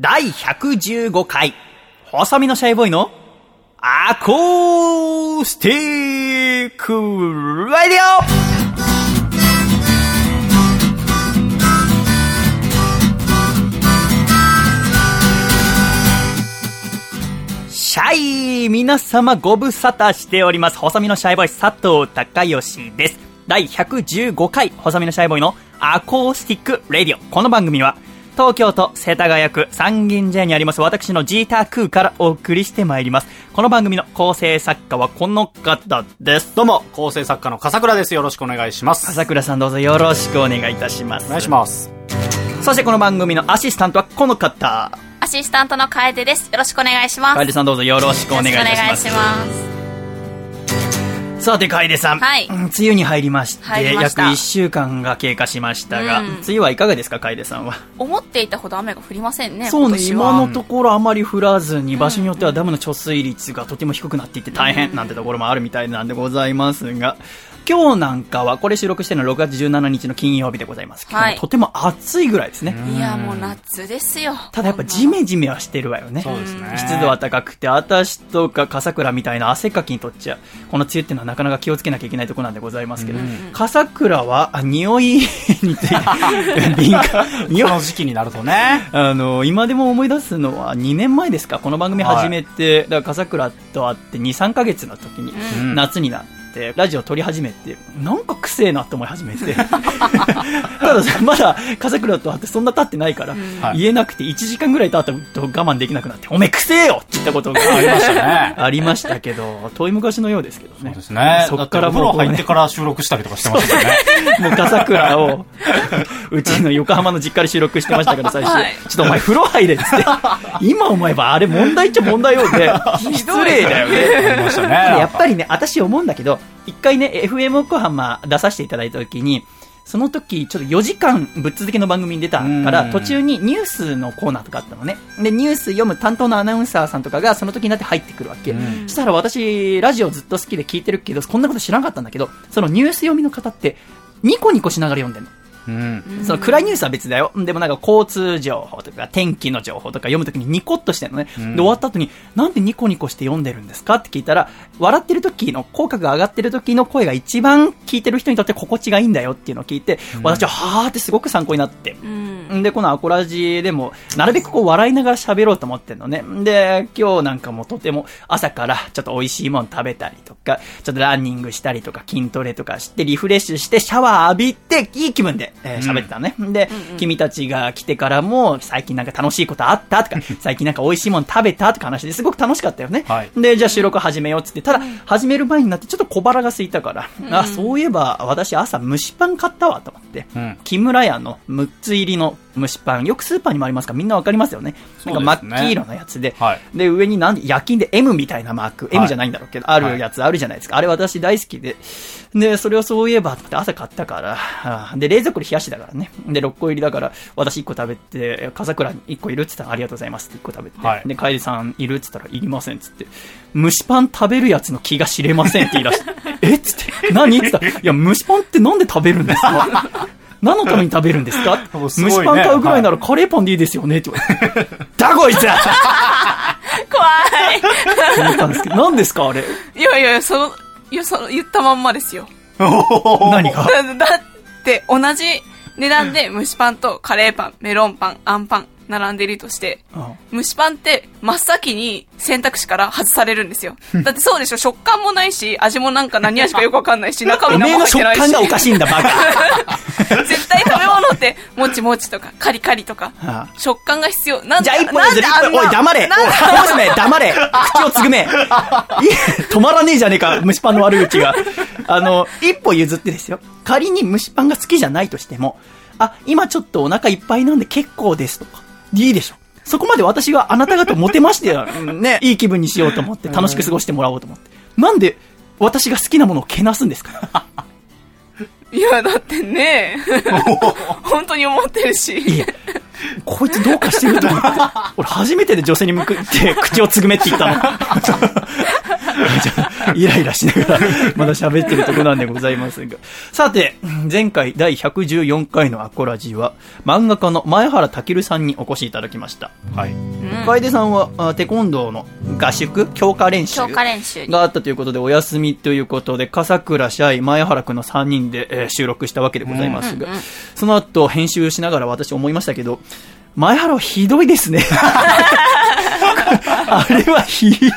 第115回、細身のシャイボーイのアコースティックラディオシャイ皆様ご無沙汰しております。細身のシャイボーイ佐藤孝義です。第115回、細身のシャイボーイのアコースティック radio。この番組は、東京都世田谷区三軒茶屋にあります私のジータークーからお送りしてまいります。この番組の構成作家はこの方です。どうも、構成作家の笠倉です。よろしくお願いします。笠倉さんどうぞよろしくお願いいたします。お願いします。そしてこの番組のアシスタントはこの方。アシスタントの楓です。よろしくお願いします。楓さんどうぞよろしくお願いいたします。よろしくお願いします。さて、楓さん。はいうん梅雨に入りまして、約1週間が経過しましたが、うん梅雨はいかがですか、楓さんは？思っていたほど雨が降りませんね。そうね、今のところあまり降らずに、場所によってはダムの貯水率がとても低くなっていって大変なんてところもあるみたいなんでございますが、今日なんかは、これ収録してるのは6月17日の金曜日でございますけども、はいとても暑いぐらいですね。いや、もう夏ですよ。ただやっぱジメジメはしてるわよね。そうですね。湿度は高くて、私とか笠倉みたいな汗かきにとっちゃ、この梅雨っていうのはなかなか気をつけなきゃいけないところなんでございますけど、笠倉は、あ匂いについて、敏感、匂いこの時期になるとね。あの、今でも思い出すのは2年前ですか、この番組始めて、だから笠倉と会って2、3ヶ月の時に、うん夏になって、ラジオ撮り始めて、なんかくせえなって思い始めて。たださ、まだ笠倉と会ってそんな経ってないから、はい言えなくて1時間ぐらい経ったと我慢できなくなって、おめえくせえよって言ったことがありましたね。ありましたけど、遠い昔のようですけどね。そうですね。そっからもうこうね入ってから収録したりとかしてましたよね。もう笠倉を、うちの横浜の実家で収録してましたから、最初。はいちょっとお前風呂入れっつって。今思えばあれ問題っちゃ問題よ ね。失礼だよね。ありましたね。でやっぱりね、私思うんだけど、一回ね、FM 横浜出させていただいた時に、その時、ちょっと4時間ぶっ続けの番組に出たから、うん途中にニュースのコーナーとかあったのね。で、ニュース読む担当のアナウンサーさんとかがその時になって入ってくるわけ。うんそしたら私、ラジオずっと好きで聞いてるけど、こんなこと知らなかったんだけど、そのニュース読みの方って、ニコニコしながら読んでるの。うん。その暗いニュースは別だよ。でもなんか交通情報とか天気の情報とか読むときにニコッとしてるのね。うんで、終わった後に、なんでニコニコして読んでるんですかって聞いたら、笑ってる時の、口角が上がってる時の声が一番聞いてる人にとって心地がいいんだよっていうのを聞いて、私ははーってすごく参考になって。うん。で、このアコラジでも、なるべくこう笑いながら喋ろうと思ってるのね。で、今日なんかもとても朝からちょっと美味しいもの食べたりとか、ちょっとランニングしたりとか筋トレとかしてリフレッシュしてシャワー浴びていい気分でえー喋ってたのね。で、君たちが来てからも最近なんか楽しいことあった？とか、最近なんか美味しいもの食べた？とか話ですごく楽しかったよね。はい。で、じゃあ収録始めようっつって、ただ始める前になってちょっと小腹が空いたから、あ、そういえば私朝蒸しパン買ったわと思って、うん。木村屋の6つ入りの蒸しパン、よくスーパーにもありますからみんなわかりますよね。なんか真っ黄色のやつで、はい。で、上になんで夜勤で M みたいなマーク、い。M じゃないんだろうけど、あるやつあるじゃないですか。あれ私大好きで。で、それをそういえばって朝買ったから、で、冷蔵庫で冷やしだからね。で、6個入りだから、私1個食べて、笠倉に1個いるって言ったらありがとうございますって1個食べて、はい。で、楓さんいるって言ったらいりませんっつって、蒸しパン食べるやつの気が知れませんって言い出して、え？っつって、何？って言ったら、いや、蒸しパンってなんで食べるんですか？何のために食べるんですか？ね。蒸しパン買うぐらいならカレーパンでいいですよねって言われて。だこいつ怖と思ったんですけど、何ですか？あれ。いいやいや、その、いや、その、言ったまんまですよ。何が？だだって、同じ値段で蒸しパンとカレーパン、メロンパン、あんパン、並んでいるとして、蒸しパンって真っ先に選択肢から外されるんですよ。だってそうでしょ？食感もないし、味もなんか何味かよくわかんないし、中身何も入ってないし。感がおかしいんだ、バカ。絶対食べ物って、もちもちとか、カリカリとかはあ、食感が必要。なんじゃあ一本譲りなんであんなおい、黙れおい、黙れ口をつぐめ止まらねえじゃねえか、蒸しパンの悪口が。あの、一歩譲ってですよ。仮に蒸しパンが好きじゃないとしても、あ、今ちょっとお腹いっぱいなんで結構ですとか。いいでしょ。そこまで私があなた方モテまして、ね、いい気分にしようと思って、楽しく過ごしてもらおうと思って。なんで、私が好きなものをけなすんですか？いや、だってね、本当に思ってるし。いや、こいつどうかしてると思って。俺初めてで女性に向くって口をつぐめって言ったの。イライラしながら、まだ喋ってるとこなんでございますが。さて、前回第114回のアコラジは、漫画家の前原健さんにお越しいただきました。はい。楓さんは、あテコンドーの合宿強化練習強化練習に。があったということで、お休みということで、笠倉シャイ、前原くんの3人で、えー収録したわけでございますが、その後、編集しながら私思いましたけど、前原はひどいですね。あれはひどい。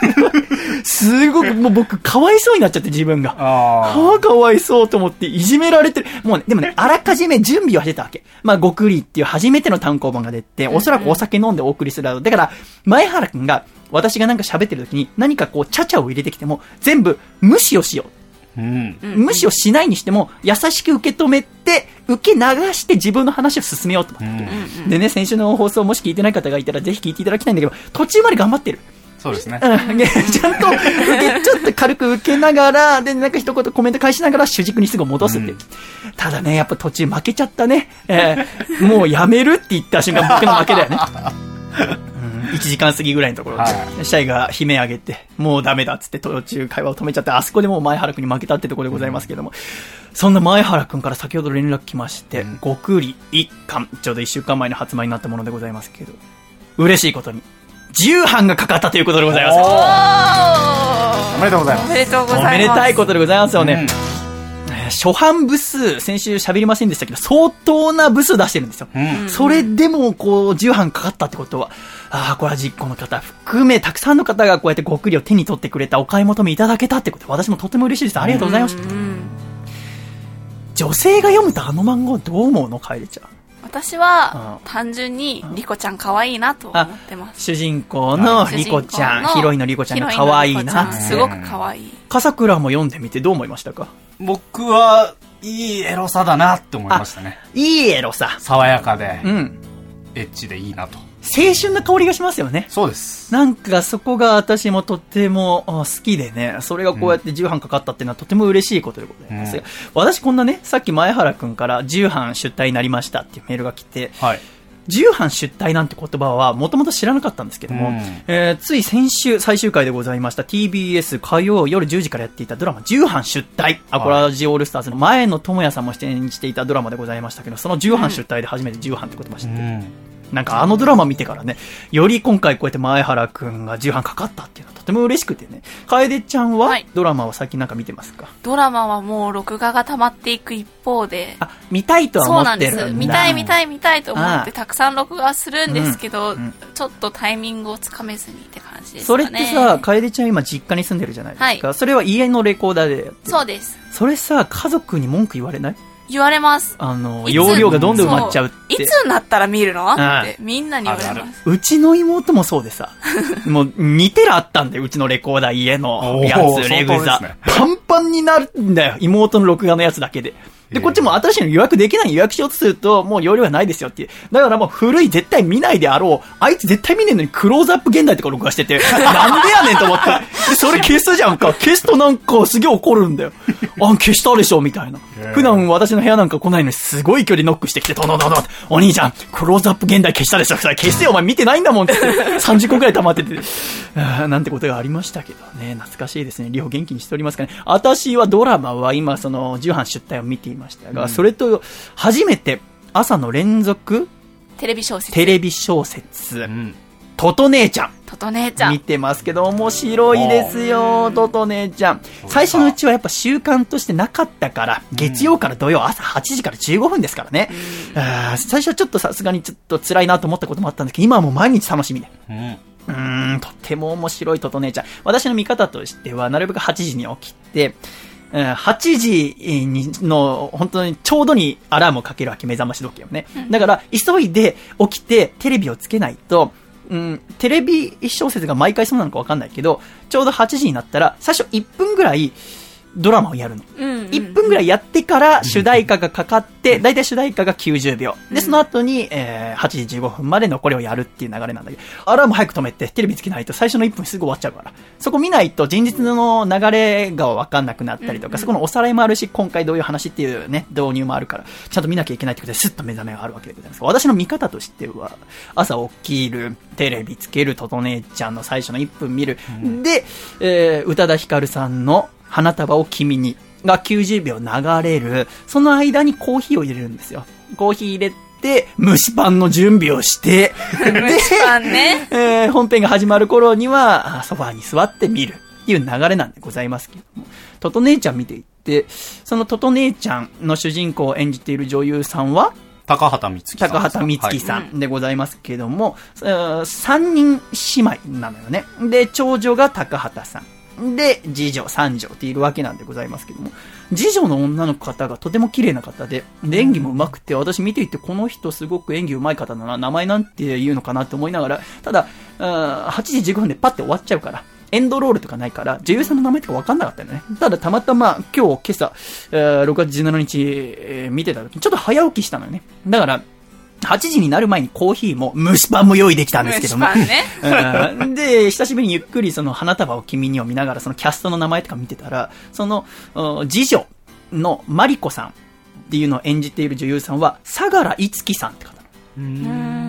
すごく、もう僕、かわいそうになっちゃって、自分が。あはあ、かわいそうと思って、いじめられてる。もうね、でもね、あらかじめ準備はしてたわけ。まあ、ごくりっていう初めての単行本が出て、おそらくお酒飲んでお送りするだろう。だから、前原くんが、私がなんか喋ってる時に、何かこう、ちゃちゃを入れてきても、全部、無視をしよう。うん。無視をしないにしても、優しく受け止めて、受け流して自分の話を進めようと思って。でね、先週の放送もし聞いてない方がいたら、ぜひ聞いていただきたいんだけど、途中まで頑張ってる。そうですね。うん、ね ちゃんと受け、ちょっと軽く受けながら、で、なんか一言コメント返しながら主軸にすぐ戻すって。ただね、やっぱ途中負けちゃったね。えーもうやめるって言った瞬間僕の負けだよね。うん、1時間過ぎぐらいのところで、はシャイが悲鳴上げて、もうダメだっつって途中会話を止めちゃって、あそこでもう前原くんに負けたってところでございますけども、そんな前原くんから先ほど連絡来まして、極利一巻、ちょうど1週間前に発売になったものでございますけど、嬉しいことに、重版がかかったということでございます。おめでとうございます。おめでとうございます。おめでたいことでございますよね。うんえー初版部数、先週喋りませんでしたけど、相当な部数出してるんですよ。うんそれでも、こう、重版かかったってことは、ああ、これは実行の方含め、たくさんの方がこうやって極利を手に取ってくれた、お買い求めいただけたってことで、私もとても嬉しいです。ありがとうございました。女性が読むとあの漫画はどう思うの？カエルちゃん。私はう、ん単純に、リコちゃん可愛いなと思ってます。主人公のリコちゃん、ヒロインのリコちゃんが可愛いな。すごく可愛い。笠倉も読んでみてどう思いましたか？僕は、いいエロさだなって思いましたね。いいエロさ。爽やかでう、ん。エッチでいいなと。青春の香りがしますよね。そうです。なんかそこが私もとってもあ好きでね、それがこうやって重版かかったっていうのはとても嬉しいことでございますが、うん私こんなね、さっき前原くんから重版出題になりましたっていうメールが来て、はい。重版出題なんて言葉はもともと知らなかったんですけども、うん。えーつい先週最終回でございました TBS 火曜夜10時からやっていたドラマ重版出題、アコラジオールスターズの前の智也さんも出演していたドラマでございましたけど、その重版出題で初めて重版って言葉知って、うん。なんかあのドラマ見てからね、より今回こうやって前原くんが重版かかったっていうのはとても嬉しくてね。楓ちゃんは、はいドラマを最近なんか見てますか？ドラマはもう録画が溜まっていく一方で、あ、見たいとはそう思なんです。見たい見たい見たいと思ってたくさん録画するんですけど、うんうんちょっとタイミングをつかめずにって感じですね。れってさ、楓ちゃん今実家に住んでるじゃないですか。はそれは家のレコーダーでやってるそうです。それさ、家族に文句言われない？言われます。あの、容量がどんどん埋まっちゃうって。いつになったら見るの？ってみんなに言われます。うちの妹もそうでさ、もう2テラあったんだよ、うちのレコーダー、家のやつ、レグザ、パンパンになるんだよ、妹の録画のやつだけで。で、こっちも新しいの予約できない予約しようとすると、もう容量はないですよっていう。だからもう古い絶対見ないであろう。あいつ絶対見ねえのにクローズアップ現代とか録画してて、なんでやねんと思って。で、それ消すじゃんか。消すとなんかすげえ怒るんだよ。あ、消したでしょみたいな。普段私の部屋なんか来ないのにすごい距離ノックしてきて、どどどどお兄ちゃん、クローズアップ現代消したでしょ消してよ、お前見てないんだもんって言って、30個くらい溜まってて。なんてことがありましたけどね、懐かしいですね。リホ元気にしておりますかね。私はドラマは今、その、重版出題を見ていましたが、それと、初めて、朝の連続テレビ小説。テレビ小説う、ん。トト姉ちゃん。トト姉ちゃん。見てますけど、面白いですよ、トト姉ちゃん。最初のうちはやっぱ習慣としてなかったから、月曜から土曜朝8時から15分ですからね。あー最初はちょっとさすがにちょっと辛いなと思ったこともあったんですけど、今はもう毎日楽しみで。うん。うーん、とても面白いトト姉ちゃん。私の見方としては、なるべく8時に起きて、うん8時にの、本当にちょうどにアラームをかけるわけ、目覚まし時計をね。だから、急いで起きてテレビをつけないと、うん、テレビ小説が毎回そうなのかわかんないけど、ちょうど8時になったら、最初1分ぐらいドラマをやるの。うんうん1分分ぐらいやってから主題歌がかかって、だいたい主題歌が90秒。で、その後に、えー、8時15分まで残りをやるっていう流れなんだけど、アラーム早く止めて、テレビつけないと最初の1分すぐ終わっちゃうから。そこ見ないと、前日の流れがわかんなくなったりとか、そこのおさらいもあるし、今回どういう話っていうね、導入もあるから、ちゃんと見なきゃいけないってことで、スッと目覚めがあるわけでございます。私の見方としては、朝起きる、テレビつける、とと姉ちゃんの最初の1分見る。で、えー、宇多田ヒカルさんの花束を君にが90秒流れる。その間にコーヒーを入れるんですよ。コーヒー入れて、蒸しパンの準備をして、蒸しパンね。えー本編が始まる頃には、あソファーに座って見るっていう流れなんでございますけども。トト姉ちゃん見ていって、そのトト姉ちゃんの主人公を演じている女優さんは、高畑充希さん。高畑充希さんでございますけども、えー三人姉妹なのよね。で、長女が高畑さん。で、次女、三女っているわけなんでございますけども、次女の女の方がとても綺麗な方で、で、演技も上手くて、私見ていて、この人すごく演技上手い方だな、名前なんて言うのかなって思いながら、ただ、あー8時15分でパッて終わっちゃうから、エンドロールとかないから、女優さんの名前とか分かんなかったよね。ただ、たまたま今日、今朝、えー6月17日、えー見てた時、ちょっと早起きしたのよね。だから、8時になる前にコーヒーも蒸しパンも用意できたんですけども。蒸しパンね。うんで、久しぶりにゆっくりその花束を君にを見ながらそのキャストの名前とか見てたら、その、うん次女のマリコさんっていうのを演じている女優さんは、相良いつきさんって方。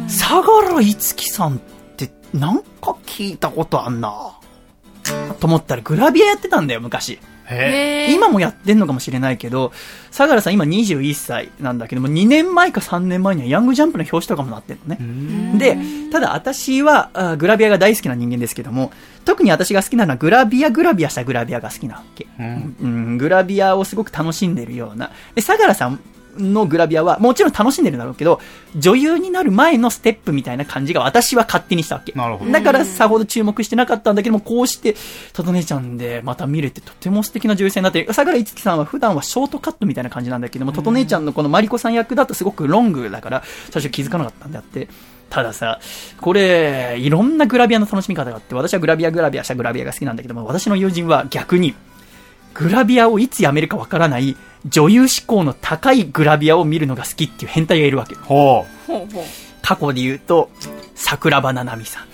相良いつきさんってなんか聞いたことあんなと思ったらグラビアやってたんだよ、昔。今もやってんのかもしれないけど、相良さん今21歳なんだけども、2年前か3年前にはヤングジャンプの表紙とかもなってんのね。で、ただ私はあグラビアが大好きな人間ですけども、特に私が好きなのはグラビアグラビアしたグラビアが好きなわけ。うんうん、グラビアをすごく楽しんでるような。で、相良さんのグラビアはもちろん楽しんでるんだろうけど、女優になる前のステップみたいな感じが私は勝手にしたわけ。なるほど。だからさほど注目してなかったんだけども、こうして、トト姉ちゃんでまた見れてとても素敵な女優さんになって、相良いつきさんは普段はショートカットみたいな感じなんだけども、トト姉ちゃんのこのマリコさん役だとすごくロングだから、最初気づかなかったんであって、たださ、これ、いろんなグラビアの楽しみ方があって、私はグラビアグラビアしたグラビアが好きなんだけども、私の友人は逆に、グラビアをいつやめるかわからない、女優志向の高いグラビアを見るのが好きっていう変態がいるわけよ。ほほう。過去で言うと、桜庭ななみさん。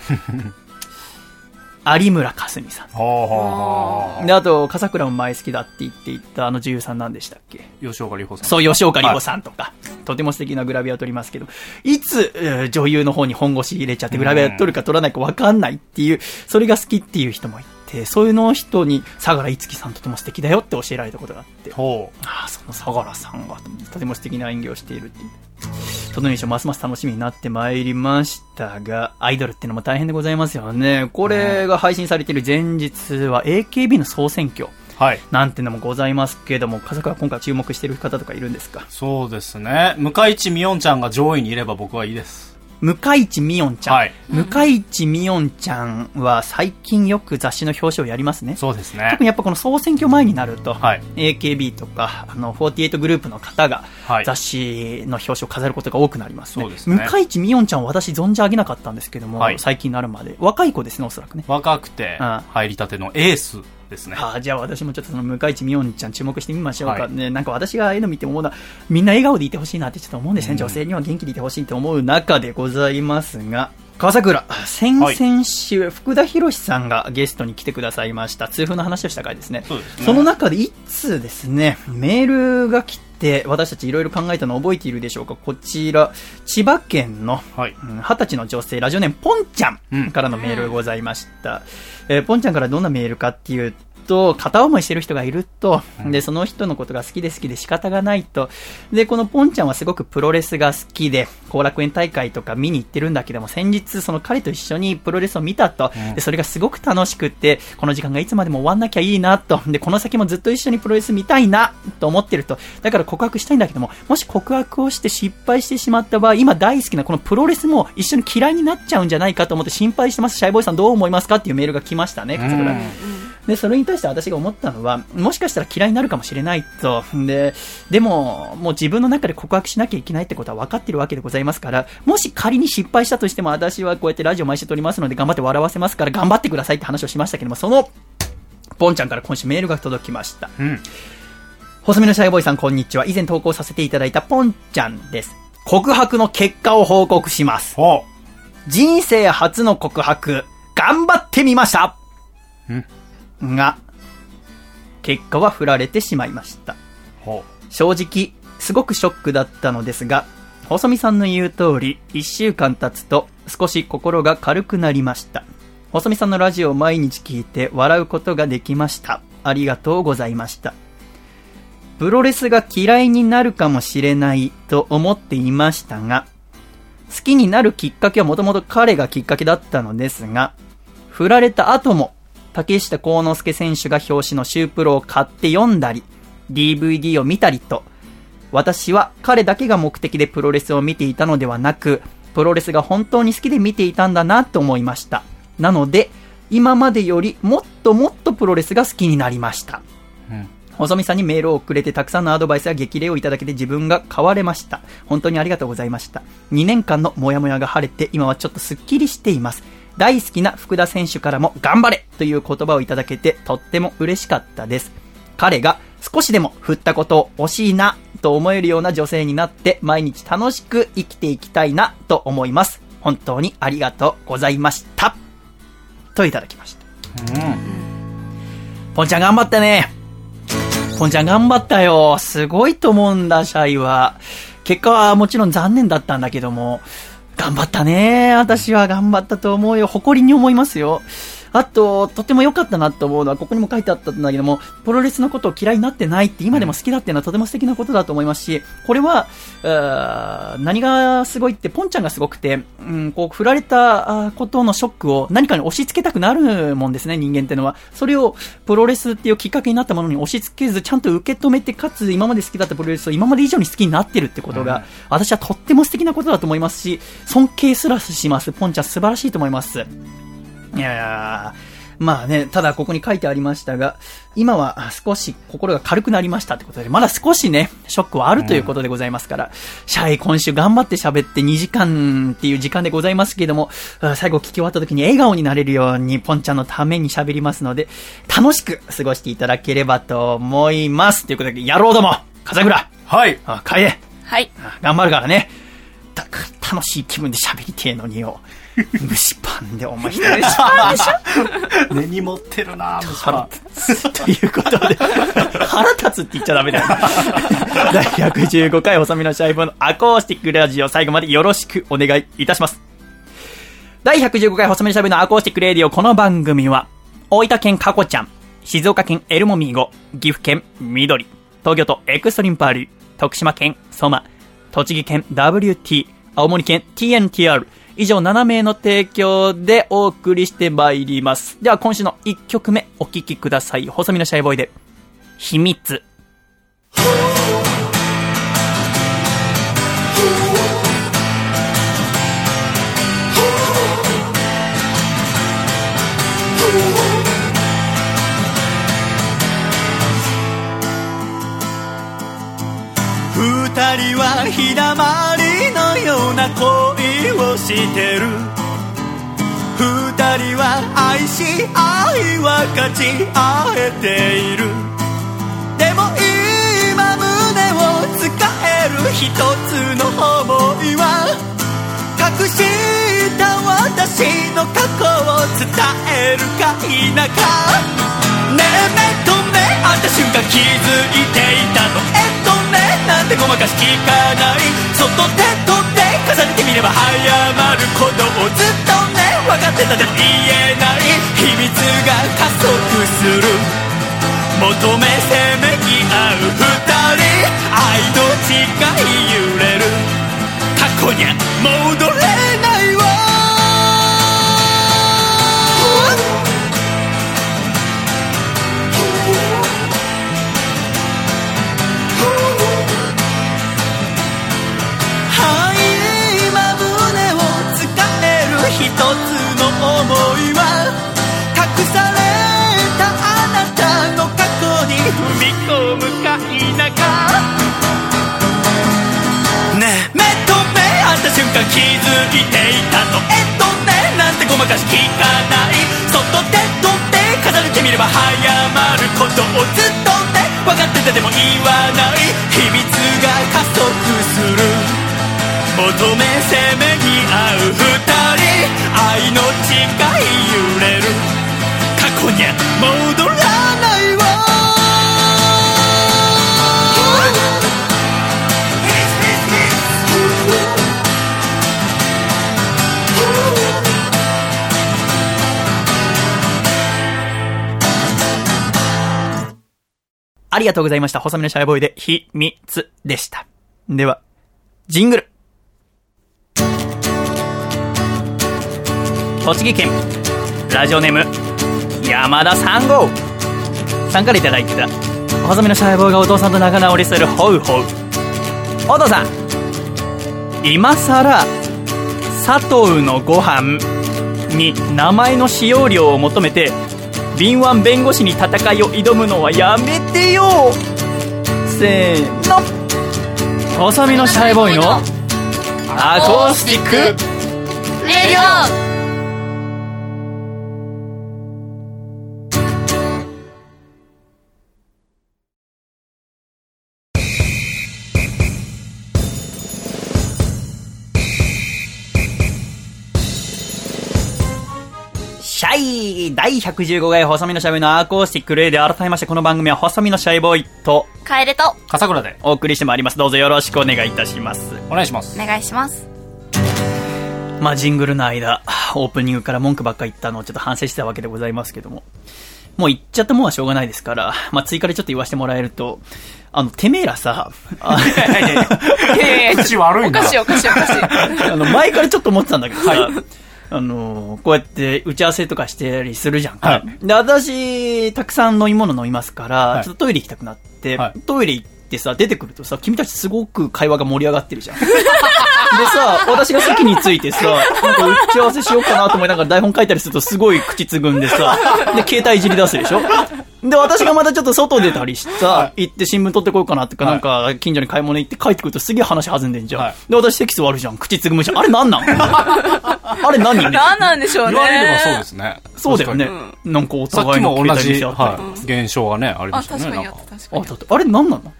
有村架純さう。ほうほうほん。で、あと、笠倉も前好きだって言っていたあの女優さんなんでしたっけ？う。吉岡里帆さん。そう、吉岡里帆さんとか、とても素敵なグラビアを撮りますけど、いつ、えー女優の方に本腰入れちゃってグラビア撮るか撮らないか分かんないっていう、それが好きっていう人もいて、そういうの人に、相良いつきさんとても素敵だよって教えられたことがあって、ほああ、その相良さんがとても素敵な演技をしているっていう。その印象ますます楽しみになってまいりましたが、アイドルってのも大変でございますよね。これが配信されている前日は AKB の総選挙う。はい。なんてのもございますけども、家族は今回注目している方とかいるんですか？そうですね。向井地美音ちゃんが上位にいれば僕はいいです。向井地美音ちゃん。はい向井地美音ちゃんは最近よく雑誌の表紙をやりますね。そうですね特。にやっぱこの総選挙前になると、はい AKB とか、あの、48グループの方がはい雑誌の表紙を飾ることが多くなりますね。そうですね向井地美音ちゃんは私存じ上げなかったんですけども、はい最近になるまで。若い子ですね、おそらくね。若くてうん入りたてのエースですね。ああ、じゃあ私もちょっとその向井地美音ちゃん注目してみましょうか。はいね、なんか私がああいうの見て思うのは、みんな笑顔でいてほしいなってちょっと思うんですね。うん女性には元気でいてほしいと思う中でございますが、川桜、先々週、福田博さんがゲストに来てくださいました。痛風の話をした回ですね。そねその中で一通ですね、メールが来て、私たちいろいろ考えたのを覚えているでしょうか？こちら、千葉県の、はい。うん二十歳の女性、ラジオネームポンちゃんからのメールがございました。えーポンちゃんからどんなメールかっていうと、片思いしてる人がいると、で、その人のことが好きで好きで仕方がないと。で、このポンちゃんはすごくプロレスが好きで、後楽園大会とか見に行ってるんだけども、先日その彼と一緒にプロレスを見たと。で、それがすごく楽しくって、この時間がいつまでも終わんなきゃいいなと。で、この先もずっと一緒にプロレス見たいなと思ってると。だから告白したいんだけども、もし告白をして失敗してしまった場合、今大好きなこのプロレスも一緒に嫌いになっちゃうんじゃないかと思って心配してます。シャイボーイさんどう思いますかっていうメールが来ましたね、うんで、それに対して私が思ったのは、もしかしたら嫌いになるかもしれないと。で、でも、もう自分の中で告白しなきゃいけないってことは分かってるわけでございますから、もし仮に失敗したとしても、私はこうやってラジオ毎週撮りますので頑張って笑わせますから、頑張ってくださいって話をしましたけども、その、ポンちゃんから今週メールが届きました。うん。細身のシャイボーイさん、こんにちは。以前投稿させていただいたポンちゃんです。告白の結果を報告します。ほ人生初の告白、頑張ってみましたが、結果は振られてしまいました。正直、すごくショックだったのですが、細見さんの言う通り、一週間経つと少し心が軽くなりました。細見さんのラジオを毎日聞いて笑うことができました。ありがとうございました。プロレスが嫌いになるかもしれないと思っていましたが、好きになるきっかけはもともと彼がきっかけだったのですが、振られた後も、竹下幸之助選手が表紙のシュープロを買って読んだり、DVD を見たりと、私は彼だけが目的でプロレスを見ていたのではなく、プロレスが本当に好きで見ていたんだなと思いました。なので、今までよりもっともっとプロレスが好きになりました。う。うん。細見さんにメールをくれてたくさんのアドバイスや激励をいただけて自分が変われました。本当にありがとうございました。2年間のモヤモヤが晴れて今はちょっとスッキリしています。大好きな福田選手からも頑張れという言葉をいただけてとっても嬉しかったです。彼が少しでも振ったことを惜しいなと思えるような女性になって毎日楽しく生きていきたいなと思います。本当にありがとうございました。といただきました。うん。ポンちゃん頑張ったね。ポンちゃん頑張ったよ。すごいと思うんだ、シャイは。結果はもちろん残念だったんだけども、頑張ったね。私は頑張ったと思うよ。誇りに思いますよ。あと、とても良かったなと思うのは、ここにも書いてあったんだけども、プロレスのことを嫌いになってないって、今でも好きだっていうのはとても素敵なことだと思いますし、これは、何がすごいって、ポンちゃんがすごくて、うん、こう、振られたことのショックを何かに押し付けたくなるもんですね、人間ってのは。それを、プロレスっていうきっかけになったものに押し付けず、ちゃんと受け止めて、かつ、今まで好きだったプロレスを今まで以上に好きになってるってことが、うん私はとっても素敵なことだと思いますし、尊敬すらします。ポンちゃん素晴らしいと思います。いやー、まあね、ただここに書いてありましたが、今は少し心が軽くなりましたってことで、まだ少しね、ショックはあるということでございますから、シャイ今週頑張って喋って2時間っていう時間でございますけれども、あ最後聞き終わった時に笑顔になれるように、ポンちゃんのために喋りますので、楽しく過ごしていただければと思います。ということで、野郎ども風倉はい。あ、楓はい。あ頑張るからね。た楽しい気分で喋りてえのによ。蒸しパンでお前一人で根に持ってるなぁ、腹立つ。ということで、腹立つって言っちゃダメだよ。第115回細身のシャイボーイのアコースティックラジオ最後までよろしくお願いいたします。第115回細身のシャイボーイのアコースティックレディオこの番組は、大分県カコちゃん、静岡県エルモミーゴ、岐阜県緑、東京都エクストリームパーリー、徳島県ソマ、栃木県 WT、青森県 TNTR、以上7名の提供でお送りしてまいります。では今週の1曲目お聴きください。細身のシャイボーイで、秘密。二人は日だまりのような恋をしてる。二人は愛し愛は勝ち合えている。でも今胸を使える一つの想いは隠した私の過去を伝えるか否か。ねえ目と目会った瞬間気づいていたの。えっとねなんてごまかし聞かない。外手と重ねてみれば早まることをずっとね分かってたでも言えない秘密が加速する求めせめぎ合う二人愛の誓い揺れる過去には戻れないわはいの想いは隠されたあなたの過去に踏み込むか否かねえ目と目合った瞬間気づいていたの。えっとねなんてごまかし聞かない。外手と手重ねてみれば早まることをずっとね分かっててでも言わない。秘密が加速する。求めせめぎ合う二人。愛の誓い揺れる過去に戻らないわありがとうございました。細身のシャイボーイで、秘密でした。では、ジングル。栃木県、ラジオネーム、山田三号さんから頂いてただいた、細身のシャイボーがお父さんと仲直りするホウホウ。お父さん、今さら、佐藤のご飯に名前の使用料を求めて、敏腕弁護士に戦いを挑むのはやめてよ。せーの。細身のシャイボーイのアコースティック。レディ第115回細身のシャイボーイのアコースティックレイで改めましてこの番組は細身のシャイボーイとオカエルと笠倉でお送りしてまいります。どうぞよろしくお願いいたします。お願いします。お願いします。まあジングルの間オープニングから文句ばっか言ったのをちょっと反省してたわけでございますけども。もう言っちゃったもんはしょうがないですから、まあ追加でちょっと言わせてもらえると、あの、てめえらさ、あいやいやいや口悪いなおかしいおかしいおかしいあの、前からちょっと思ってたんだけどさ、あの、こうやって打ち合わせとかしてりするじゃん。か。はい。で、私、たくさん飲み物飲みますから、い。ちょっとトイレ行きたくなって、はい。トイレ行ってさ、出てくるとさ、君たちすごく会話が盛り上がってるじゃん。でさ、私が席についてさ、なんか打ち合わせしようかなと思いながら台本書いたりするとすごい口つぐんでさ、で、携帯いじり出すでしょ？で、私がまたちょっと外出たりしてさ、行って新聞取ってこようかなとか、はい。なんか近所に買い物行って帰ってくるとすげえ話弾んでんじゃん。はい。で、私席座るじゃん。口つぐむじゃん。あれなんなん？あれ何？ね何なんでしょうね。言われればそうですね。そうだよね。なんかお互いのきも同じ、携帯見せ合った現象がねありまあしたね。確かにやった確かに。あ、だって、あれ何なの？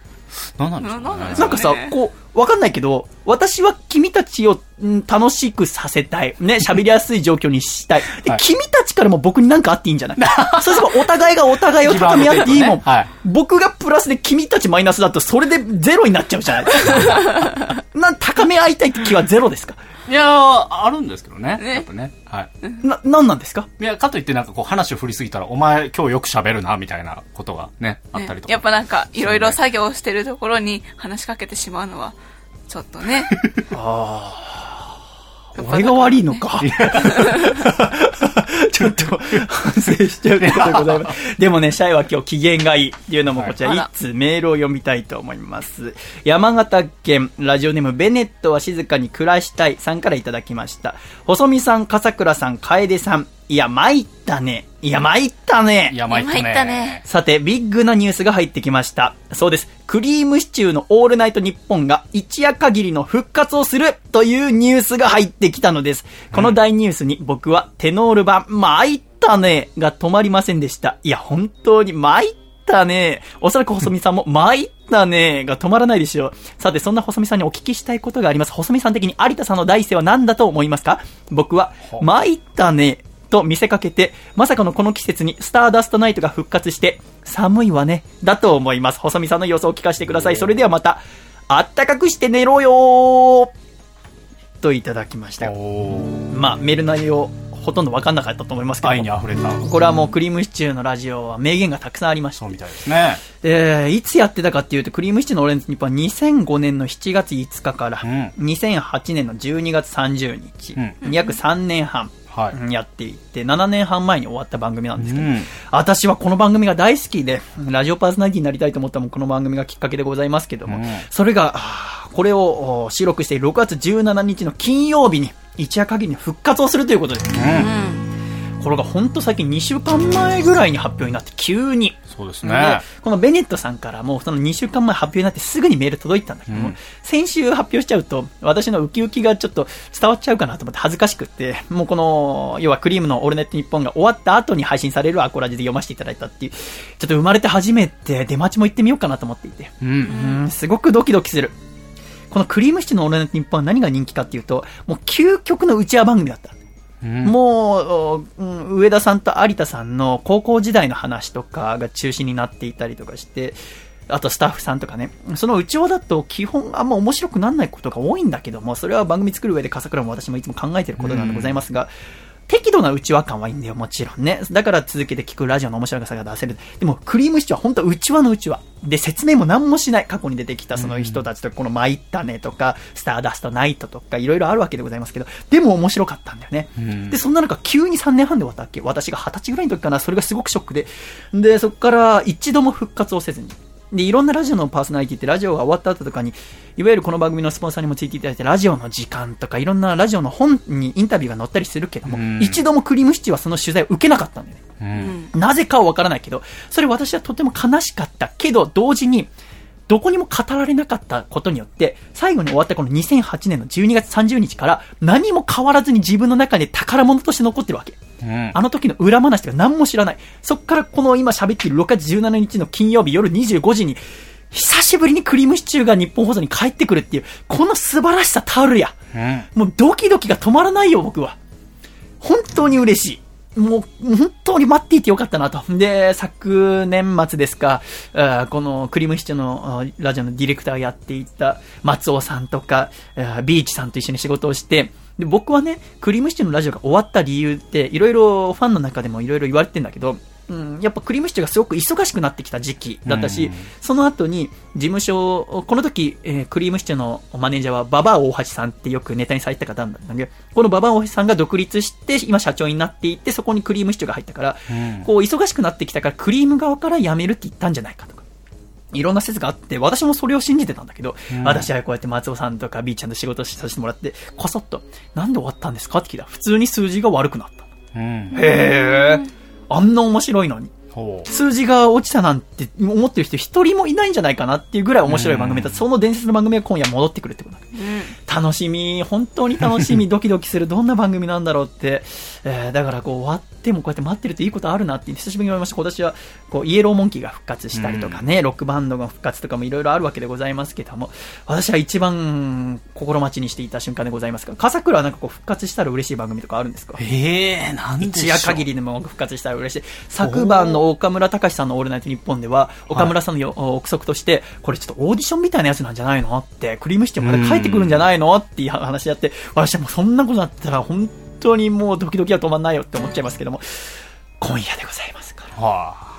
何なんでしょうね。何なんなんかさ、こう、わかんないけど、私は君たちをん楽しくさせたい。ね、喋りやすい状況にしたい。ではい。君たちからも僕になんかあっていいんじゃない？そうすればお互いがお互いを高め合っていいもん。ね。はい。僕がプラスで君たちマイナスだとそれでゼロになっちゃうじゃない なん、高め合いたいって気はゼロですか？いやーあるんですけどね。ね。やっぱね。はい。な、なんなんですか？いやかといってなんかこう話を振りすぎたらお前今日よく喋るなみたいなことがねあったりとか。やっぱなんかいろいろ作業してるところに話しかけてしまうのはちょっとね 俺が悪いのか。ちょっと反省しちゃうことでございます。でもね、シャイは今日機嫌がいいっていうのもこちら、はい一通メールを読みたいと思います。山形県ラジオネームベネットは静かに暮らしたいさんからいただきました。細見さん、笠倉さん、楓さん。いや、参ったね。いや、参ったね。いや参ったね参ったねさて、ビッグなニュースが入ってきました。そうです。クリームシチューのオールナイトニッポンが一夜限りの復活をするというニュースが入ってきたのです。この大ニュースに僕はテノール版、参ったねが止まりませんでした。いや、本当に参ったねおそらく細見さんも 参ったねが止まらないでしょう。さて、そんな細見さんにお聞きしたいことがあります。細見さん的に有田さんの第一声は何だと思いますか？僕は、参ったねと見せかけて、まさかのこの季節にスターダストナイトが復活して、寒いわね、だと思います。細見さんの予想を聞かせてください。それではまた、あったかくして寝ろよといただきました。まあ、メール内容、ほとんど分かんなかったと思いますけ愛にど、溢れたこれはもうクリームシチューのラジオは名言がたくさんありましたそうみたいですねえーいつやってたかっていうと、クリームシチューのオレンジ日本は2005年の7月5日から、うん2008年の12月30日、う約3年半、やっていて、7年半前に終わった番組なんですけど、うん。私はこの番組が大好きで、ラジオパーソナリティになりたいと思ったのもこの番組がきっかけでございますけども、うん。それが、これをお収録している6月17日の金曜日に、一夜限りに復活をするということで。す。うんこれが本当最近2週間前ぐらいに発表になって急に。そうですでね。このベネットさんからもうその2週間前発表になってすぐにメール届いたんだけども、うん先週発表しちゃうと私のウキウキがちょっと伝わっちゃうかなと思って恥ずかしくって、もうこの、要はクリームのオールネットニッポンが終わった後に配信されるアコラジで読ませていただいたっていう、ちょっと生まれて初めて出待ちも行ってみようかなと思っていて、うん。うん、すごくドキドキする。このクリームシチューのオールナイトニッポンは何が人気かっていうと、もう究極の打ち合わ番組だった。もう、上田さんと有田さんの高校時代の話とかが中心になっていたりとかして、あとスタッフさんとかね、そのうちわだと基本あんま面白くならないことが多いんだけども、それは番組作る上で笠倉も私もいつも考えてることなんでございますが、適度な内輪感はいいんだよ、もちろんね。だから続けて聞くラジオの面白さが出せる。でも、クリームシチューは本当内輪の内輪。で、説明も何もしない。過去に出てきたその人たちと、この参ったねとか、スターダストナイトとか、いろいろあるわけでございますけど、でも面白かったんだよね。んで、そんな中、急に3年半で終わったっけ私が20歳ぐらいの時かな、それがすごくショックで。で、そこから一度も復活をせずに。で、いろんなラジオのパーソナリティってラジオが終わった後とかに、いわゆるこの番組のスポンサーにもついていただいて、ラジオの時間とか、いろんなラジオの本にインタビューが載ったりするけども、うん一度もクリームシチューはその取材を受けなかったんだよね。うん。なぜかはわからないけど、それ私はとても悲しかったけど、同時に、どこにも語られなかったことによって、最後に終わったこの2008年の12月30日から、何も変わらずに自分の中で宝物として残ってるわけ。うん。あの時の裏話とか何も知らない。そっからこの今喋っている6月17日の金曜日夜25時に、久しぶりにクリームシチューが日本放送に帰ってくるっていう、この素晴らしさたるや。うん。もうドキドキが止まらないよ、僕は。本当に嬉しい。もう、本当に待っていてよかったなと。で、昨年末ですか、このクリームシチューのラジオのディレクターをやっていた松尾さんとか、ビーチさんと一緒に仕事をして、で、僕はね、クリームシチューのラジオが終わった理由って、いろいろファンの中でもいろいろ言われてんだけど、うん、やっぱクリームシチューがすごく忙しくなってきた時期だったし、うんその後に事務所、この時、えークリームシチューのマネージャーはババア大橋さんってよくネタにされてた方なんだけど、このババア大橋さんが独立して、今社長になっていて、そこにクリームシチューが入ったから、うんこう忙しくなってきたから、クリーム側から辞めるって言ったんじゃないかとか。いろんな説があって、私もそれを信じてたんだけど、うん私はこうやって松尾さんとか B ちゃんと仕事させてもらって、こそっと、なんで終わったんですかって聞いたら、普通に数字が悪くなった。うん。へえ。あんな面白いのに。数字が落ちたなんて思ってる人一人もいないんじゃないかなっていうぐらい面白い番組だ。その伝説の番組が今夜戻ってくるってことだ。楽しみ、本当に楽しみ、ドキドキする、どんな番組なんだろうって、えーだからこう終わってもこうやって待ってるといいことあるなって久しぶりに思いました。今年はこうイエローモンキーが復活したりとかね、ロックバンドが復活とかもいろいろあるわけでございますけども、私は一番心待ちにしていた瞬間でございますが、笠倉はなんかこう復活したら嬉しい番組とかあるんですか？ええなんで一夜限りでも復活したら嬉しい。昨晩の岡村隆史さんのオールナイトニッポンでは、岡村さんのよ、憶測として、これちょっとオーディションみたいなやつなんじゃないのって、クリームシチューまで帰ってくるんじゃないのっていう話やって、私はもうそんなことだったら本当にもうドキドキは止まんないよって思っちゃいますけども、今夜でございますから、は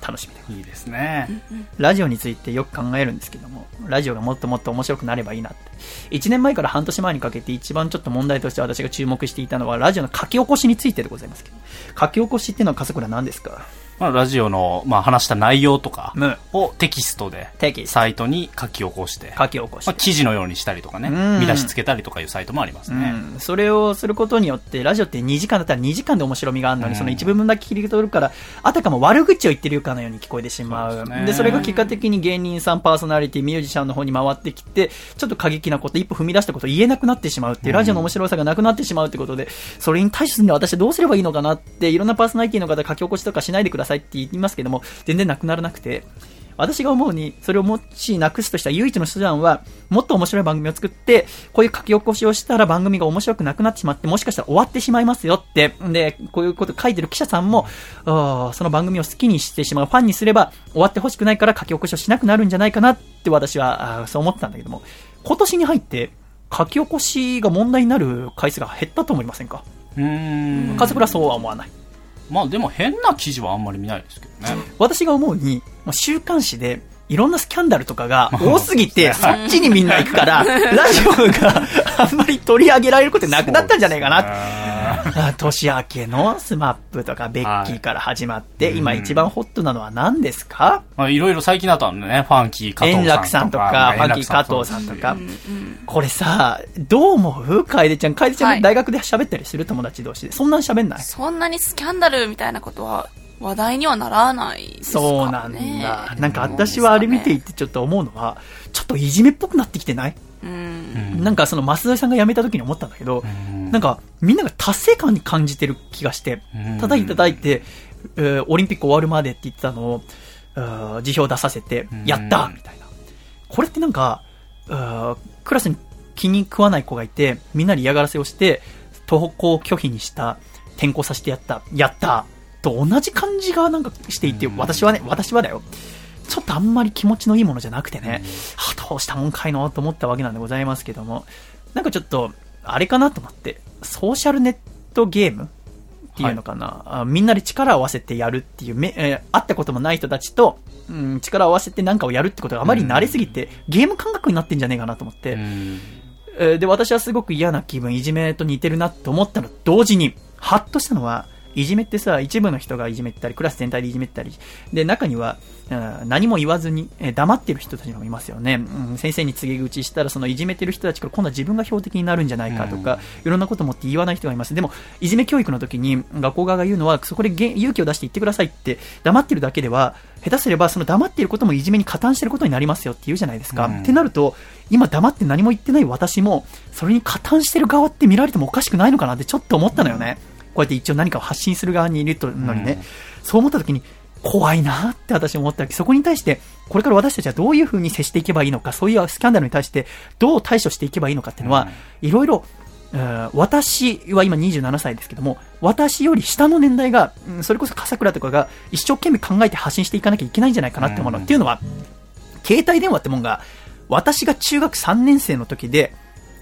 楽しみで。あ。いいですね。ラジオについてよく考えるんですけども、ラジオがもっともっと面白くなればいいなって。1年前から半年前にかけて一番ちょっと問題として私が注目していたのは、ラジオの書き起こしについてでございますけど、書き起こしっていうのは笠倉何ですか？まあ、ラジオの、まあ、話した内容とかうんをテキストでサイトに書き起こして、書き起こしまあ、記事のようにしたりとかねうん。見出しつけたりとかいうサイトもありますね、うん、それをすることによって、ラジオって2時間だったら2時間で面白みがあるのに、うん。その一部分だけ切り取るから、あたかも悪口を言ってるかのように聞こえてしまう。そうでね。それが結果的に芸人さん、パーソナリティ、ミュージシャンの方に回ってきて、ちょっと過激なこと、一歩踏み出したことを言えなくなってしまうっていう、ラジオの面白さがなくなってしまうってことで、それに対して私はどうすればいいのかなって、いろんなパーソナリティの方書き起こしとかしないでくださいって言いますけども、全然なくならなくて、私が思うに、それをもしなくすとした唯一の手段は、もっと面白い番組を作って、こういう書き起こしをしたら番組が面白くなくなってしまって、もしかしたら終わってしまいますよって、で、こういうこと書いてる記者さんも、その番組を好きにしてしまう、ファンにすれば終わってほしくないから書き起こしをしなくなるんじゃないかなって私は、そう思ってたんだけども、今年に入って、書き起こしが問題になる回数が減ったと思いませんか？うーんカズプラそうは思わない。まあでも変な記事はあんまり見ないですけどね私が思うに、もう週刊誌で、いろんなスキャンダルとかが多すぎて、そっちにみんな行くから、ラジオがあんまり取り上げられることなくなったんじゃないかな。あ 年明けの SMAP とかベッキーから始まって、今一番ホットなのは何ですか？まあ、いろいろ最近だとね、ファンキー加藤さんとか。円楽さんとか、ファンキー加藤さんとか。これさ、どう思う？楓ちゃん。楓ちゃん。はい大学で喋ったりする友達同士で。そんなん喋んないそんなにスキャンダルみたいなことは話題にはならないですかね。そうなんだ。なんか私はあれ見ていてちょっと思うのは、ちょっといじめっぽくなってきてない？うん。なんかその増添さんが辞めた時に思ったんだけど、なんかみんなが達成感に感じてる気がしてうん、叩いて叩いて、えーオリンピック終わるまでって言ってたのを、辞表出させてうん、やったみたいな。これってなんか、クラスに気に食わない子がいて、みんなに嫌がらせをして、登校拒否にした、転校させてやった、やった、と同じ感じがなんかしていて、うん。私はね、私はだよ。ちょっとあんまり気持ちのいいものじゃなくてね、はあ、どうしたもんかいのと思ったわけなんでございますけども、なんかちょっと、あれかなと思って、ソーシャルネットゲームっていうのかな、あみんなで力を合わせてやるっていう、めえー会ったこともない人たちと、うん、力を合わせて何かをやるってことがあまり慣れすぎて、ゲーム感覚になってんじゃねえかなと思って、うん。えーで、私はすごく嫌な気分、いじめと似てるなと思ったのと同時に、ハッとしたのは、いじめってさ、一部の人がいじめたり、クラス全体でいじめたり、で、中には、うん何も言わずに、えー黙ってる人たちもいますよね。うん先生に告げ口したら、そのいじめてる人たちから今度は自分が標的になるんじゃないかとか、いろんなこともって言わない人がいます。でも、いじめ教育の時に、学校側が言うのは、そこでげ勇気を出して言ってくださいって、黙ってるだけでは、下手すれば、その黙っていることもいじめに加担してることになりますよって言うじゃないですか。うんってなると、今黙って何も言ってない私も、それに加担してる側って見られてもおかしくないのかなってちょっと思ったのよね。こうやって一応何かを発信する側にいるのにね。うんそう思った時に、怖いなって私思ったわけ。そこに対して、これから私たちはどういう風に接していけばいいのか、そういうスキャンダルに対してどう対処していけばいいのかっていうのは、いろいろ、えー私は今27歳ですけども、私より下の年代が、うんそれこそ笠倉とかが一生懸命考えて発信していかなきゃいけないんじゃないかなって思うの。うんっていうのは、携帯電話ってもんが、私が中学3年生の時で、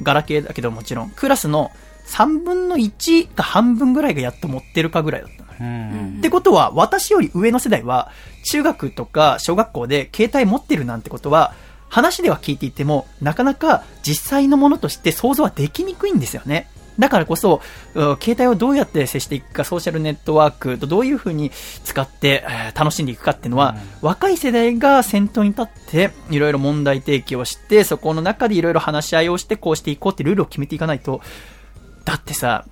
ガラケーだけどもちろん、クラスの3分の1か半分ぐらいがやっと持ってるかぐらいだった。のってことは、私より上の世代は、中学とか小学校で携帯持ってるなんてことは、話では聞いていても、なかなか実際のものとして想像はできにくいんですよね。だからこそ、うん携帯をどうやって接していくか、ソーシャルネットワークとどういう風に使って、えー楽しんでいくかっていうのは、若い世代が先頭に立って、いろいろ問題提起をして、そこの中でいろいろ話し合いをして、こうしていこうってルールを決めていかないと、だってさ、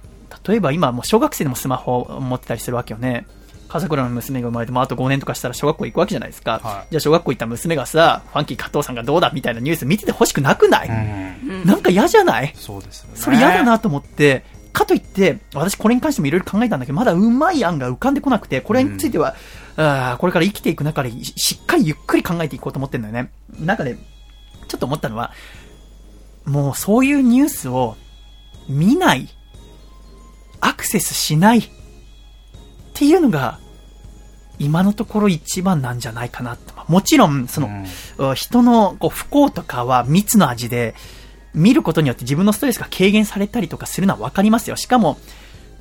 例えば今もう小学生でもスマホを持ってたりするわけよね。笠倉の娘が生まれてもあと5年とかしたら小学校行くわけじゃないですか。はいじゃあ小学校行った娘がさ、ファンキー加藤さんがどうだみたいなニュース見ててほしくなくない、うんなんか嫌じゃない？そうですよね。それ嫌だなと思って、かといって、私これに関してもいろいろ考えたんだけど、まだうまい案が浮かんでこなくて、これについては、あーこれから生きていく中でししっかりゆっくり考えていこうと思ってるんだよね。中で、ちょっと思ったのは、もうそういうニュースを見ない、アクセスしないっていうのが、今のところ一番なんじゃないかなと。もちろん、その、うん人のこう不幸とかは蜜の味で、見ることによって自分のストレスが軽減されたりとかするのはわかりますよ。しかも、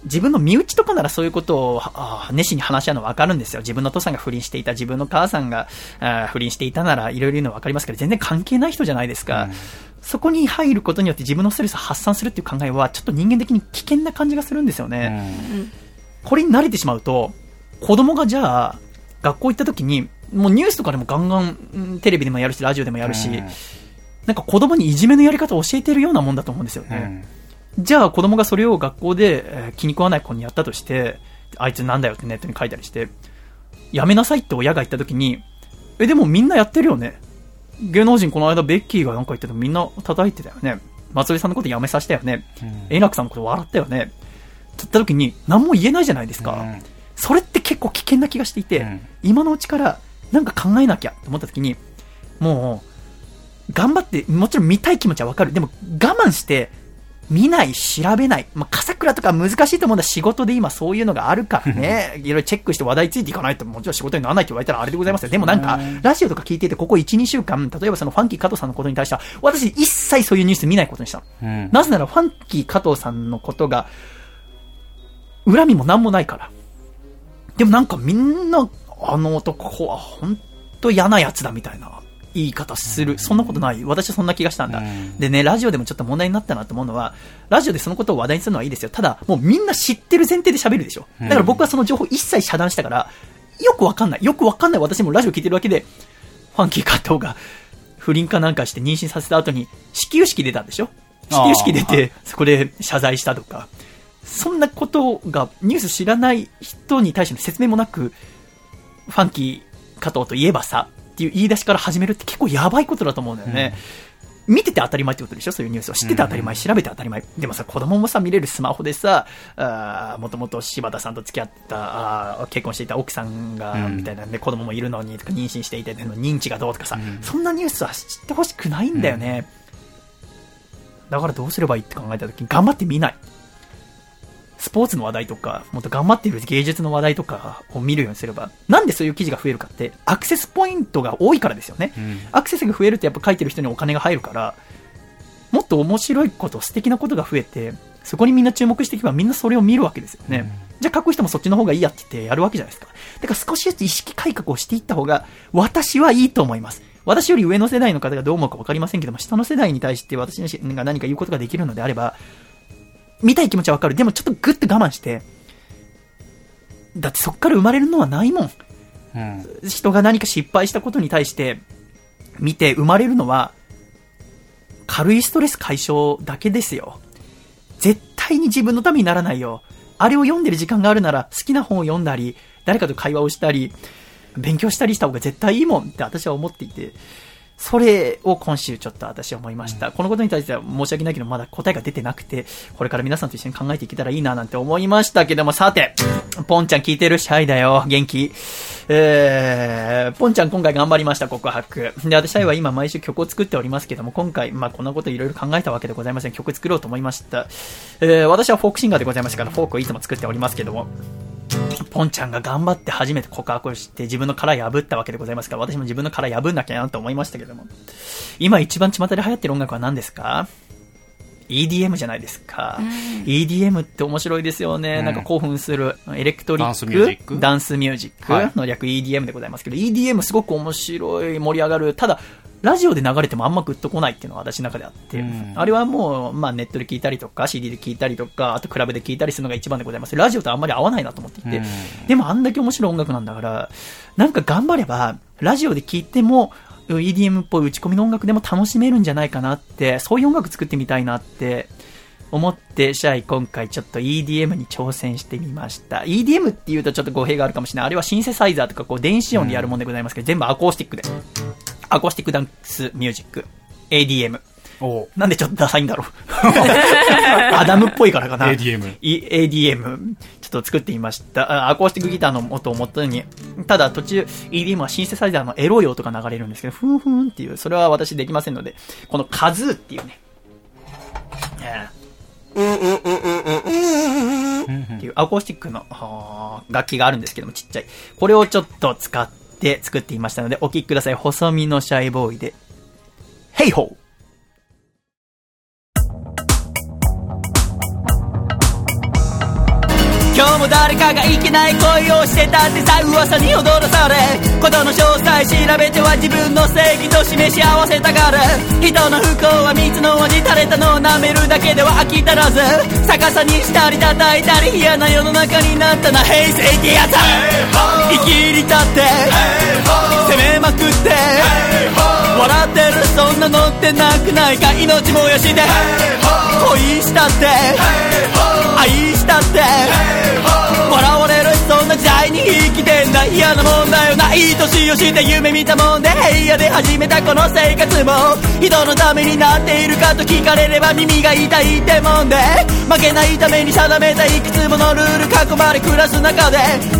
自分の身内とかならそういうことをあ熱心に話し合うのはわかるんですよ。自分の父さんが不倫していた、自分の母さんがあ不倫していたならいろいろ言うのはわかりますけど、全然関係ない人じゃないですか。うんそこに入ることによって自分のストレスを発散するっていう考えは、ちょっと人間的に危険な感じがするんですよね。これに慣れてしまうと、子供がじゃあ、学校行った時に、もうニュースとかでもガンガン、うんテレビでもやるし、ラジオでもやるし、うんなんか子供にいじめのやり方を教えてるようなもんだと思うんですようね。んじゃあ子供がそれを学校で、えー気に食わない子にやったとして、あいつなんだよってネットに書いたりして、やめなさいって親が言った時に、え、でもみんなやってるよね。芸能人この間ベッキーがなんか言ってたみんな叩いてたよね。松尾さんのことやめさせたよね。うん円楽さんのこと笑ったよね。って言った時に何も言えないじゃないですか。うんそれって結構危険な気がしていて、うん今のうちからなんか考えなきゃって思った時に、もう、頑張って、もちろん見たい気持ちはわかる。でも我慢して、見ない、調べない。まあ、笠倉とか難しいと思うんだ。仕事で今そういうのがあるからね。いろいろチェックして話題ついていかないと、もちろん仕事にならないって言われたらあれでございますよ。でもなんか、ラジオとか聞いてて、ここ1、2週間、例えばそのファンキー加藤さんのことに対しては、私一切そういうニュース見ないことにしたの。うんなぜならファンキー加藤さんのことが、恨みもなんもないから。でもなんかみんな、あの男は本当嫌なやつだみたいな。言い方する。そんなことない。私はそんな気がしたんだ。うんでね、ラジオでもちょっと問題になったなと思うのは、ラジオでそのことを話題にするのはいいですよ。ただ、もうみんな知ってる前提で喋るでしょ。だから僕はその情報一切遮断したから、よくわかんない。よくわかんない私もラジオ聞いてるわけで、ファンキー加藤が不倫かなんかして妊娠させた後に、始球式出たんでしょ始球式出あて、そこで謝罪したとか。そんなことがニュース知らない人に対しての説明もなく、ファンキー加藤といえばさ、っていう言い出しから始めるって結構やばいことだと思うんだよね。見てて当たり前ってことでしょ？そういうニュースを。知ってて当たり前、調べて当たり前。でもさ、子供もさ、見れるスマホでさ、あーもともと柴田さんと付き合った、あー結婚していた奥さんが、うんみたいなんで、子供もいるのに、とか妊娠していて、認知がどうとかさ、そんなニュースは知ってほしくないんだよね。だからどうすればいいって考えたときに、頑張って見ない。スポーツの話題とか、もっと頑張っている芸術の話題とかを見るようにすれば、なんでそういう記事が増えるかって、アクセスポイントが多いからですよね。うんアクセスが増えるとやっぱ書いてる人にお金が入るから、もっと面白いこと、素敵なことが増えて、そこにみんな注目していけばみんなそれを見るわけですよね。じゃあ書く人もそっちの方がいいやって言ってやるわけじゃないですか。だから少しずつ意識改革をしていった方が、私はいいと思います。私より上の世代の方がどう思うか分かりませんけども、下の世代に対して私が何か言うことができるのであれば、見たい気持ちはわかる。でもちょっとグッと我慢して、だってそっから生まれるのはないもん。うん。人が何か失敗したことに対して見て生まれるのは軽いストレス解消だけですよ。絶対に自分のためにならないよ。あれを読んでる時間があるなら好きな本を読んだり、誰かと会話をしたり、勉強したりした方が絶対いいもんって私は思っていて、それを今週ちょっと私は思いました。このことに対しては申し訳ないけど、まだ答えが出てなくて、これから皆さんと一緒に考えていけたらいいななんて思いましたけども、さて、ポンちゃん聞いてるシャイだよ、元気。えー、ポンちゃん今回頑張りました、告白。で、私シャイは今毎週曲を作っておりますけども、今回、まあこんなこといろいろ考えたわけでございません。曲作ろうと思いました。えー、私はフォークシンガーでございましたから、フォークをいつも作っておりますけども、ポンちゃんが頑張って初めて告白をして自分の殻破ったわけでございますから、私も自分の殻破んなきゃなと思いましたけども。今一番巷で流行ってる音楽は何ですか？EDM じゃないですか。EDM って面白いですよね。うんなんか興奮する。エレクトリック。ダンスミュージック？ダンスミュージッはいクの略 EDM でございますけど、EDM すごく面白い、盛り上がる。ただ、ラジオで流れてもあんまグッとこないっていうのが私の中であって、うんあれはもう、まあネットで聞いたりとか、CD で聞いたりとか、あとクラブで聞いたりするのが一番でございます。ラジオとあんまり合わないなと思っていて、うんでもあんだけ面白い音楽なんだから、なんか頑張れば、ラジオで聴いても、EDM っぽい打ち込みの音楽でも楽しめるんじゃないかなって、そういう音楽作ってみたいなって思って、シャイ今回ちょっと EDM に挑戦してみました。EDM って言うとちょっと語弊があるかもしれない。あれはシンセサイザーとかこう電子音でやるもんでございますけど、全部アコースティックで。アコースティックダンスミュージック。ADM。なんでちょっとダサいんだろう。アダムっぽいからかな。ADM い ADM、ちょっと作ってみました。あアコースティックギターの音を元に。ただ途中 EDM はシンセサイザーのエロい音が流れるんですけど、ふんふんっていう、それは私できませんので、このカズーっていうね。えーっていうアコースティックの楽器があるんですけども、ちっちゃい。これをちょっと使って作っていましたので、お聴きください。細身のシャイボーイで、ヘイホー今日も誰かがいけない恋をしてたってさ噂に踊らされことの詳細調べては自分の正義と示し合わせたがる。人の不幸は蜜の味垂れたのを舐めるだけでは飽き足らず。逆さにしたり叩いたり嫌な世の中になったな。平成ってやつ。生きり立って攻めまくって笑ってるそんなのってなくないか？命燃やして恋したって愛したって笑われるそんな時代に生きてんだ嫌なもんだよな。い年をして夢見たもんで。平野で始めたこの生活も。人のためになっているかと聞かれれば耳が痛いってもんで。負けないために定めたいくつものルール囲まれ暮らす中で。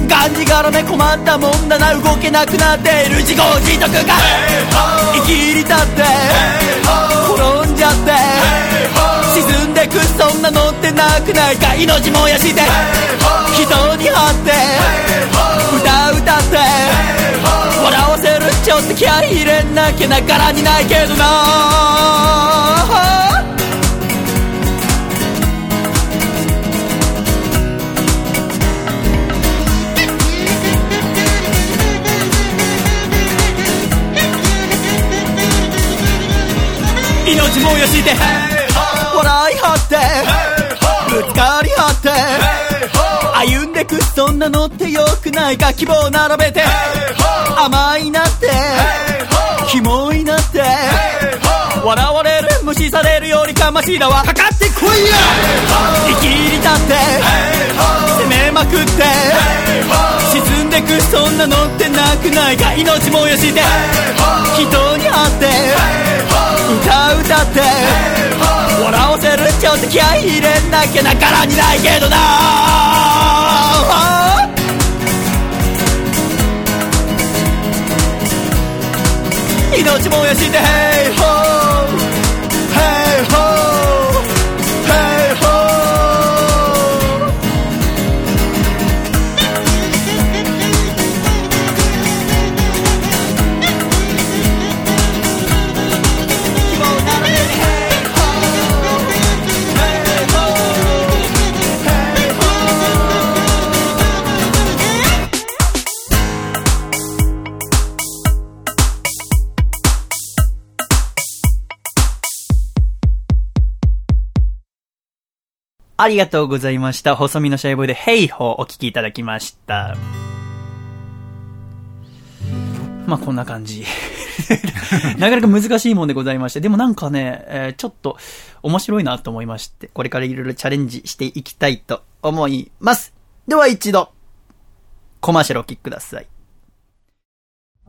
がんじがらめ困ったもんだな動けなくなっている。自業自得が。生きり立って。転んじゃって。沈んでくそんなのってなくないか命燃やして人に張って歌歌って笑わせるちょっと気合い入れなきゃな柄にないけどな。命燃やして笑い張ってぶつかり合って歩んでくそんなのってよくないか希望並べて甘いなってキモいなって笑われる無視されるよりかましだわ。かかってこいや生きり立って攻めまくって沈んでくそんなのってなくないか命燃やして人に会って歌歌って笑わせるちょっと気合い入れなきゃなからにないけどな。命燃やして Hey ho ありがとうございました。細身のシャイボーイでヘイホーお聞きいただきました。まあこんな感じ。なかなか難しいもんでございまして、でもなんかね、えーちょっと面白いなと思いまして、これからいろいろチャレンジしていきたいと思います。では一度、コマーシャルお聞きください。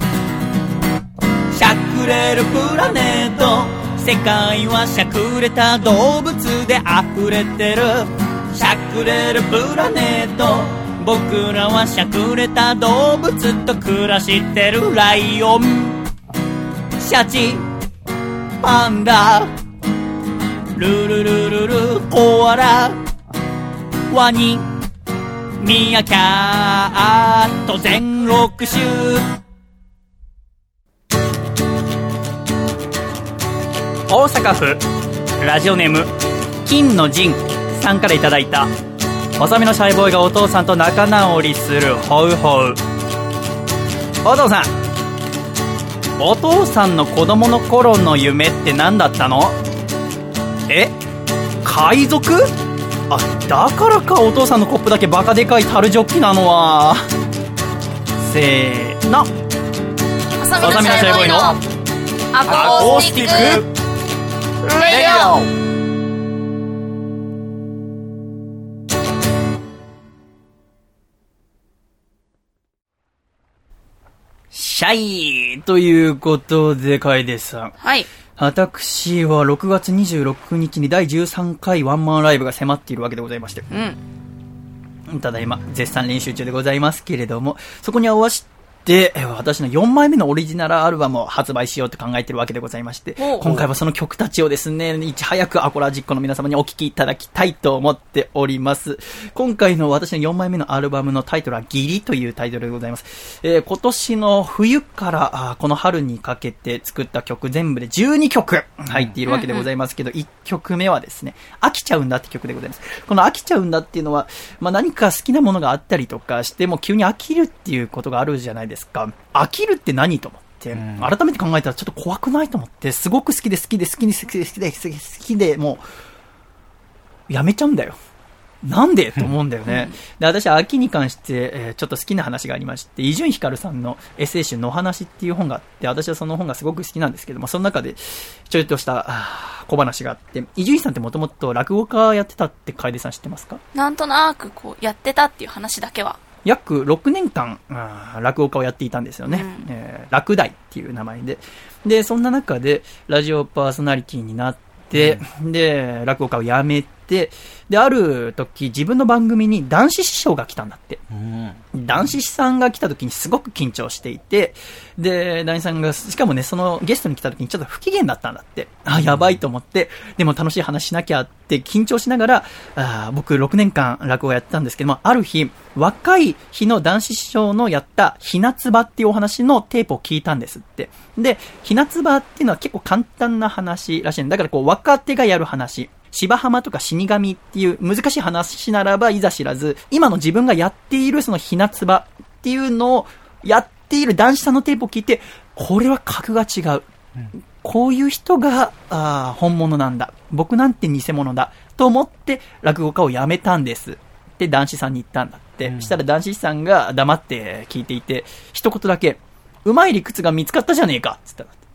しゃくれるプラネット世界はしゃくれた動物で溢れてる。しゃくれるプラネット。僕らはしゃくれた動物と暮らしてる。ライオン。シャチ。パンダ。ルルルルル。コアラ。ワニ。ミヤキャット全6種。大阪府ラジオネーム金の陣さんからいただいた細身のシャイボーイがお父さんと仲直りするホウホウ。お父さんお父さんの子供の頃の夢って何だったの？え？海賊？あだからかお父さんのコップだけバカでかい樽ジョッキなのは。せーの。細身のシャイボーイのアアコースティックレディオシャイということで、楓さん。はい。私は6月26日に第13回ワンマンライブが迫っているわけでございまして、うん。ただいま絶賛練習中でございますけれども、そこに合わせて、え私の4枚目のオリジナルアルバムを発売しようと考えているわけでございまして、今回はその曲たちをですね、いち早くアコラジックの皆様にお聴きいただきたいと思っております。今回の私の4枚目のアルバムのタイトルはギリというタイトルでございます。えー今年の冬からこの春にかけて作った曲全部で12曲入っているわけでございますけど、1曲目はですね、飽きちゃうんだって曲でございます。この飽きちゃうんだっていうのは、まあ、何か好きなものがあったりとかしても急に飽きるっていうことがあるじゃないですか。飽きるって何と思って、ん改めて考えたらちょっと怖くないと思って、すごく好きで好きで好きで好きで好きで好きで好きでもう、やめちゃうんだよ。なんで？と思うんだよね。で、私、秋に関して、えーちょっと好きな話がありまして、伊集院光さんのエッセイ集のお話っていう本があって、私はその本がすごく好きなんですけども、その中で、ちょいとした小話があって、伊集院さんってもともと落語家やってたって楓さん知ってますか？なんとなくこう、やってたっていう話だけは。約6年間、落語家をやっていたんですよね。うんえー落第っていう名前で。で、そんな中で、ラジオパーソナリティになって、で、落語家を辞めて、で、ある時、自分の番組に男子師匠が来たんだって。うん。男子さんが来た時にすごく緊張していて、で、男子さんが、しかもね、そのゲストに来た時にちょっと不機嫌だったんだって。あ、やばいと思って、でも楽しい話しなきゃって緊張しながら、あ僕6年間落語やってたんですけども、ある日、若い日の男子師匠のやったひなつばっていうお話のテープを聞いたんですって。で、ひなつばっていうのは結構簡単な話らしいんだ。だからこう、若手がやる話。芝浜とか死神っていう難しい話ならばいざ知らず、今の自分がやっているそのひなつばっていうのをやっている男子さんのテープを聞いて、これは格が違う。こういう人が、あー本物なんだ。僕なんて偽物だ。と思って、落語家を辞めたんです。って男子さんに言ったんだって。そしたら男子さんが黙って聞いていて、一言だけ、うまい理屈が見つかったじゃねえかつったんだって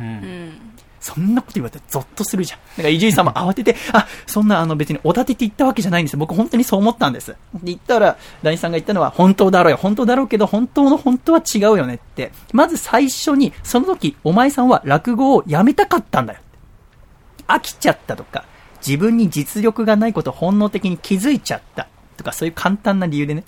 うん。そんなこと言われたらゾッとするじゃん。だから伊集院さんも慌てて、あ、そんなあの別におだてて言ったわけじゃないんですよ。僕本当にそう思ったんです。で言ったら、男子さんが言ったのは本当だろうよ。本当だろうけど、本当の本当は違うよねって。まず最初に、その時、お前さんは落語をやめたかったんだよ。飽きちゃったとか、自分に実力がないことを本能的に気づいちゃったとか、そういう簡単な理由でね。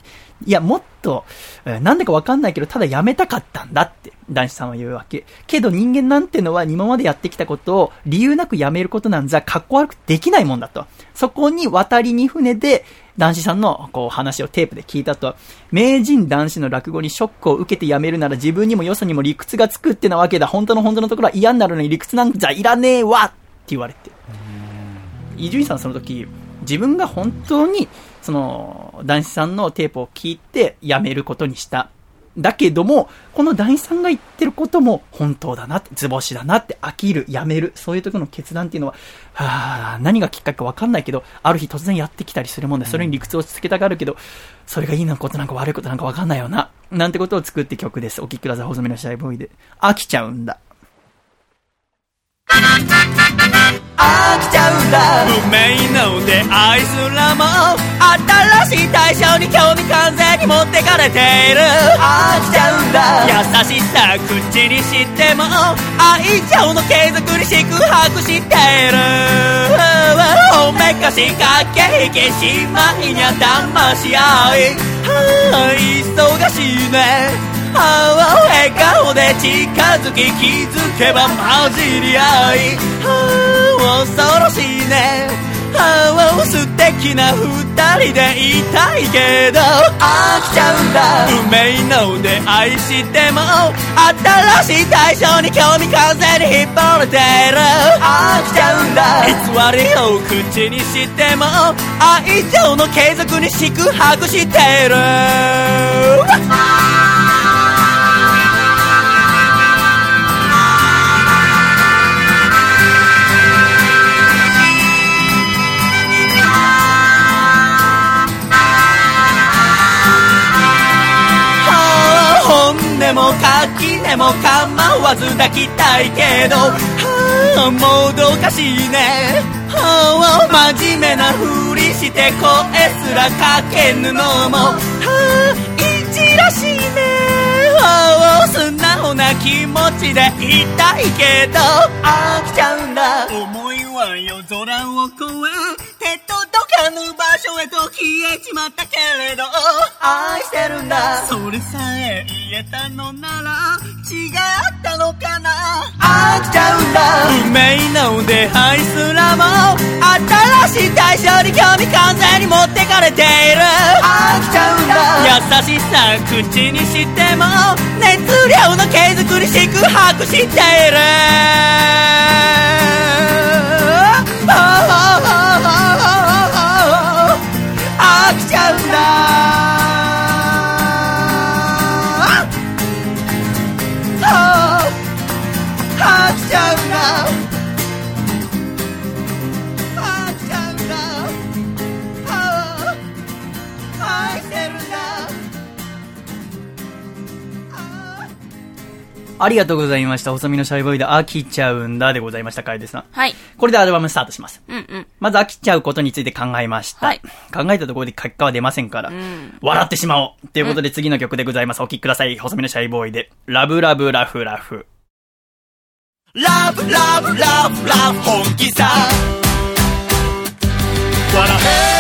いや、もっと、えーなんでかわかんないけど、ただやめたかったんだって、男子さんは言うわけ。けど人間なんてのは今までやってきたことを理由なくやめることなんざ、かっこ悪くできないもんだと。そこに渡りに船で、男子さんのこう話をテープで聞いたと、名人男子の落語にショックを受けてやめるなら自分にもよそにも理屈がつくってなわけだ。本当の本当のところは嫌になるのに理屈なんざいらねえわって言われて。伊集院さんはその時、自分が本当に、その、男子さんのテープを聞いてやめることにした。だけども、この男子さんが言ってることも本当だなって、図星だなって、飽きる、やめる、そういう時の決断っていうのは、はあ、何がきっかけかわかんないけど、ある日突然やってきたりするもんで、それに理屈をつけたがるけど、それがいいなことなんか悪いことなんかわかんないよな。なんてことを作って曲です。お聴きください、細身のシャイボーイで。飽きちゃうんだ。飽きちゃうんだ。運命の出会いすらも新しい対象に興味完全に持ってかれている。飽きちゃうんだ。優しさ口にしても愛情の継続に四苦八苦している。おめかし駆け引きしまいにゃ騙し合い。はあ忙しいね。ああ笑顔で近づき気づけば混じり合い。はあ恐ろしいねああ素敵な二人でいたいけど飽きちゃうんだ。運命の出会いしても新しい対象に興味完全に引っ張られてる。飽きちゃうんだ。偽りを口にしても愛情の継続に四苦八苦してる。垣根も構わず抱きたいけど。はあもどかしいね。はあ真面目なふりして声すらかけぬのも。はあいじらしいね。はあ素直な気持ちでいたいけど。飽きちゃうんだ。思いは夜空を越え所へと消えちまったけれど。愛してるんだ。それさえ言えたのなら違ったのかな。飽きちゃうんだ。運命の出会いすらも新しい対象に興味完全に持ってかれている。飽きちゃうんだ。優しさ口にしても熱量の継続に四苦八苦している飽きちゃうんだ。ありがとうございました。細身のシャイボーイで飽きちゃうんだでございました、楓さん。はい。これでアルバムスタートします。うんうん。まず飽きちゃうことについて考えました。はい考えたところで結果は出ませんから、ん笑ってしまおうということで次の曲でございます。お聴きください。細身のシャイボーイで、ラブラブラフラフ。ラブラブラブラブ本気さ笑え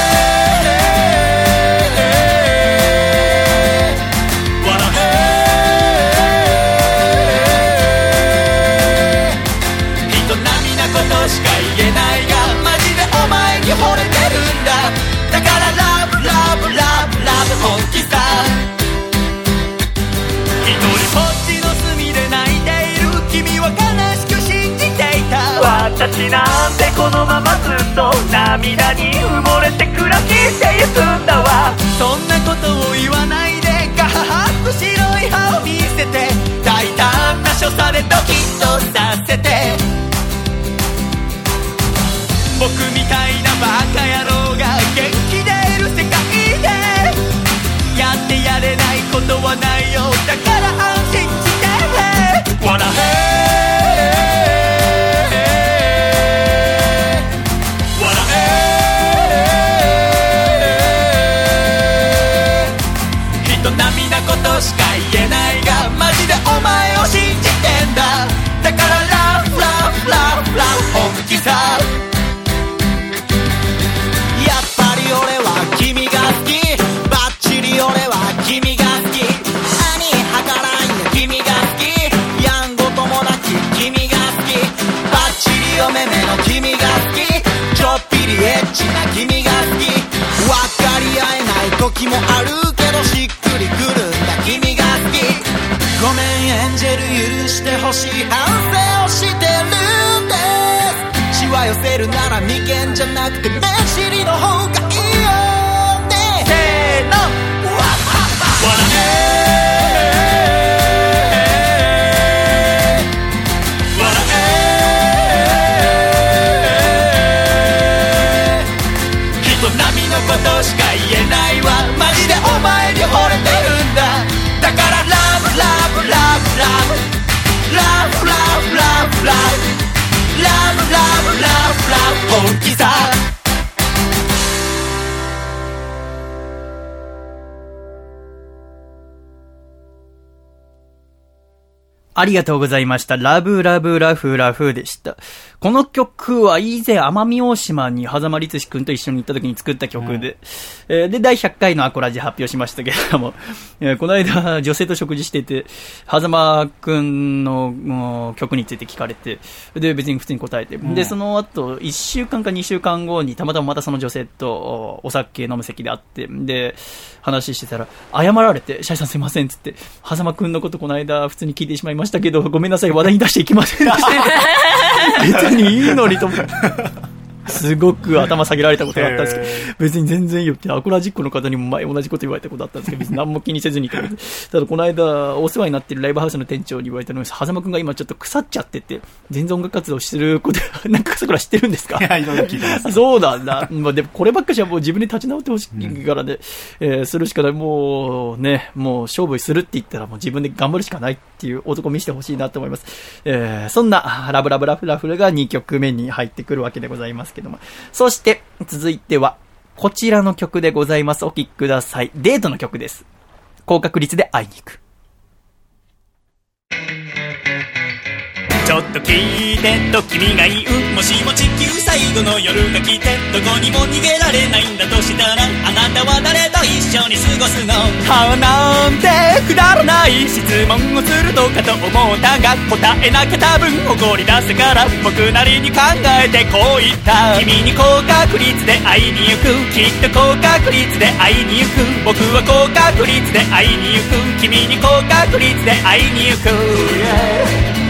ちなんてこのままずっと涙に埋もれて暗きしていくんだわ。そんなことを言わないでガハハと白い歯を見せて大胆な所作でドキッとさせて。僕みたいなバカ野郎が元気出る世界でやってやれないことはないよだからフ本気さやっぱり俺は君が好き。バッチリ俺は君が好き。兄はからんよ君が好き。やんごともなき君が好き。バッチリおめめの君が好き。ちょっぴりエッチな君が好き。分かり合えない時もあるけどしっくりくるんだ君が好き。ごめんエンジェル許してほしい。反省をしれるなら眉間じゃなくて目尻の方がブラブ本気さありがとうございました。ラブラブラフラフでした。この曲は以前奄美大島に狭間律志くんと一緒に行った時に作った曲で、えーで、第100回のアコラジ発表しましたけれども、えーこの間女性と食事してて、狭間くんの曲について聞かれて、で、別に普通に答えて、で、その後、1週間か2週間後にたまたままたその女性とおお酒飲む席で会って、で、話してたら、謝られて、シャイさんすいませんっつって、狭間くんのことこの間普通に聞いてしまいましたけど、ごめんなさい、話題に出していきませんでした。別にいいのにと思って。すごく頭下げられたことがあったんですけど、別に全然いいよって、アコラジックの方にも前同じこと言われたことあったんですけど、別に何も気にせずにいただこの間、お世話になってるライブハウスの店長に言われたのに、狭間くんが今ちょっと腐っちゃってて、全然音楽活動してること、なんかそこら知ってるんですか？いや、いろいろ聞いてます。そうなんだ。まあでもこればっかしはもう自分で立ち直ってほしいからね、えーするしかない。もうね、もう勝負するって言ったらもう自分で頑張るしかないっていう男見せてほしいなと思います。えーそんなラブラブラフラフルが2曲目に入ってくるわけでございますけども。そして続いてはこちらの曲でございます。お聴きください。デートの曲です。高確率で会いに行く。ちょっと聞いてと君が言うもしも地球最後の夜が来てどこにも逃げられないんだとしたらあなたは誰と一緒に過ごすの？はなんてくだらない質問をするのかと思ったが答えなきゃ多分怒り出すから僕なりに考えてこう言った。君に高確率で会いに行く。きっと高確率で会いに行く。僕は高確率で会いに行く。君に高確率で会いに行く。yeah.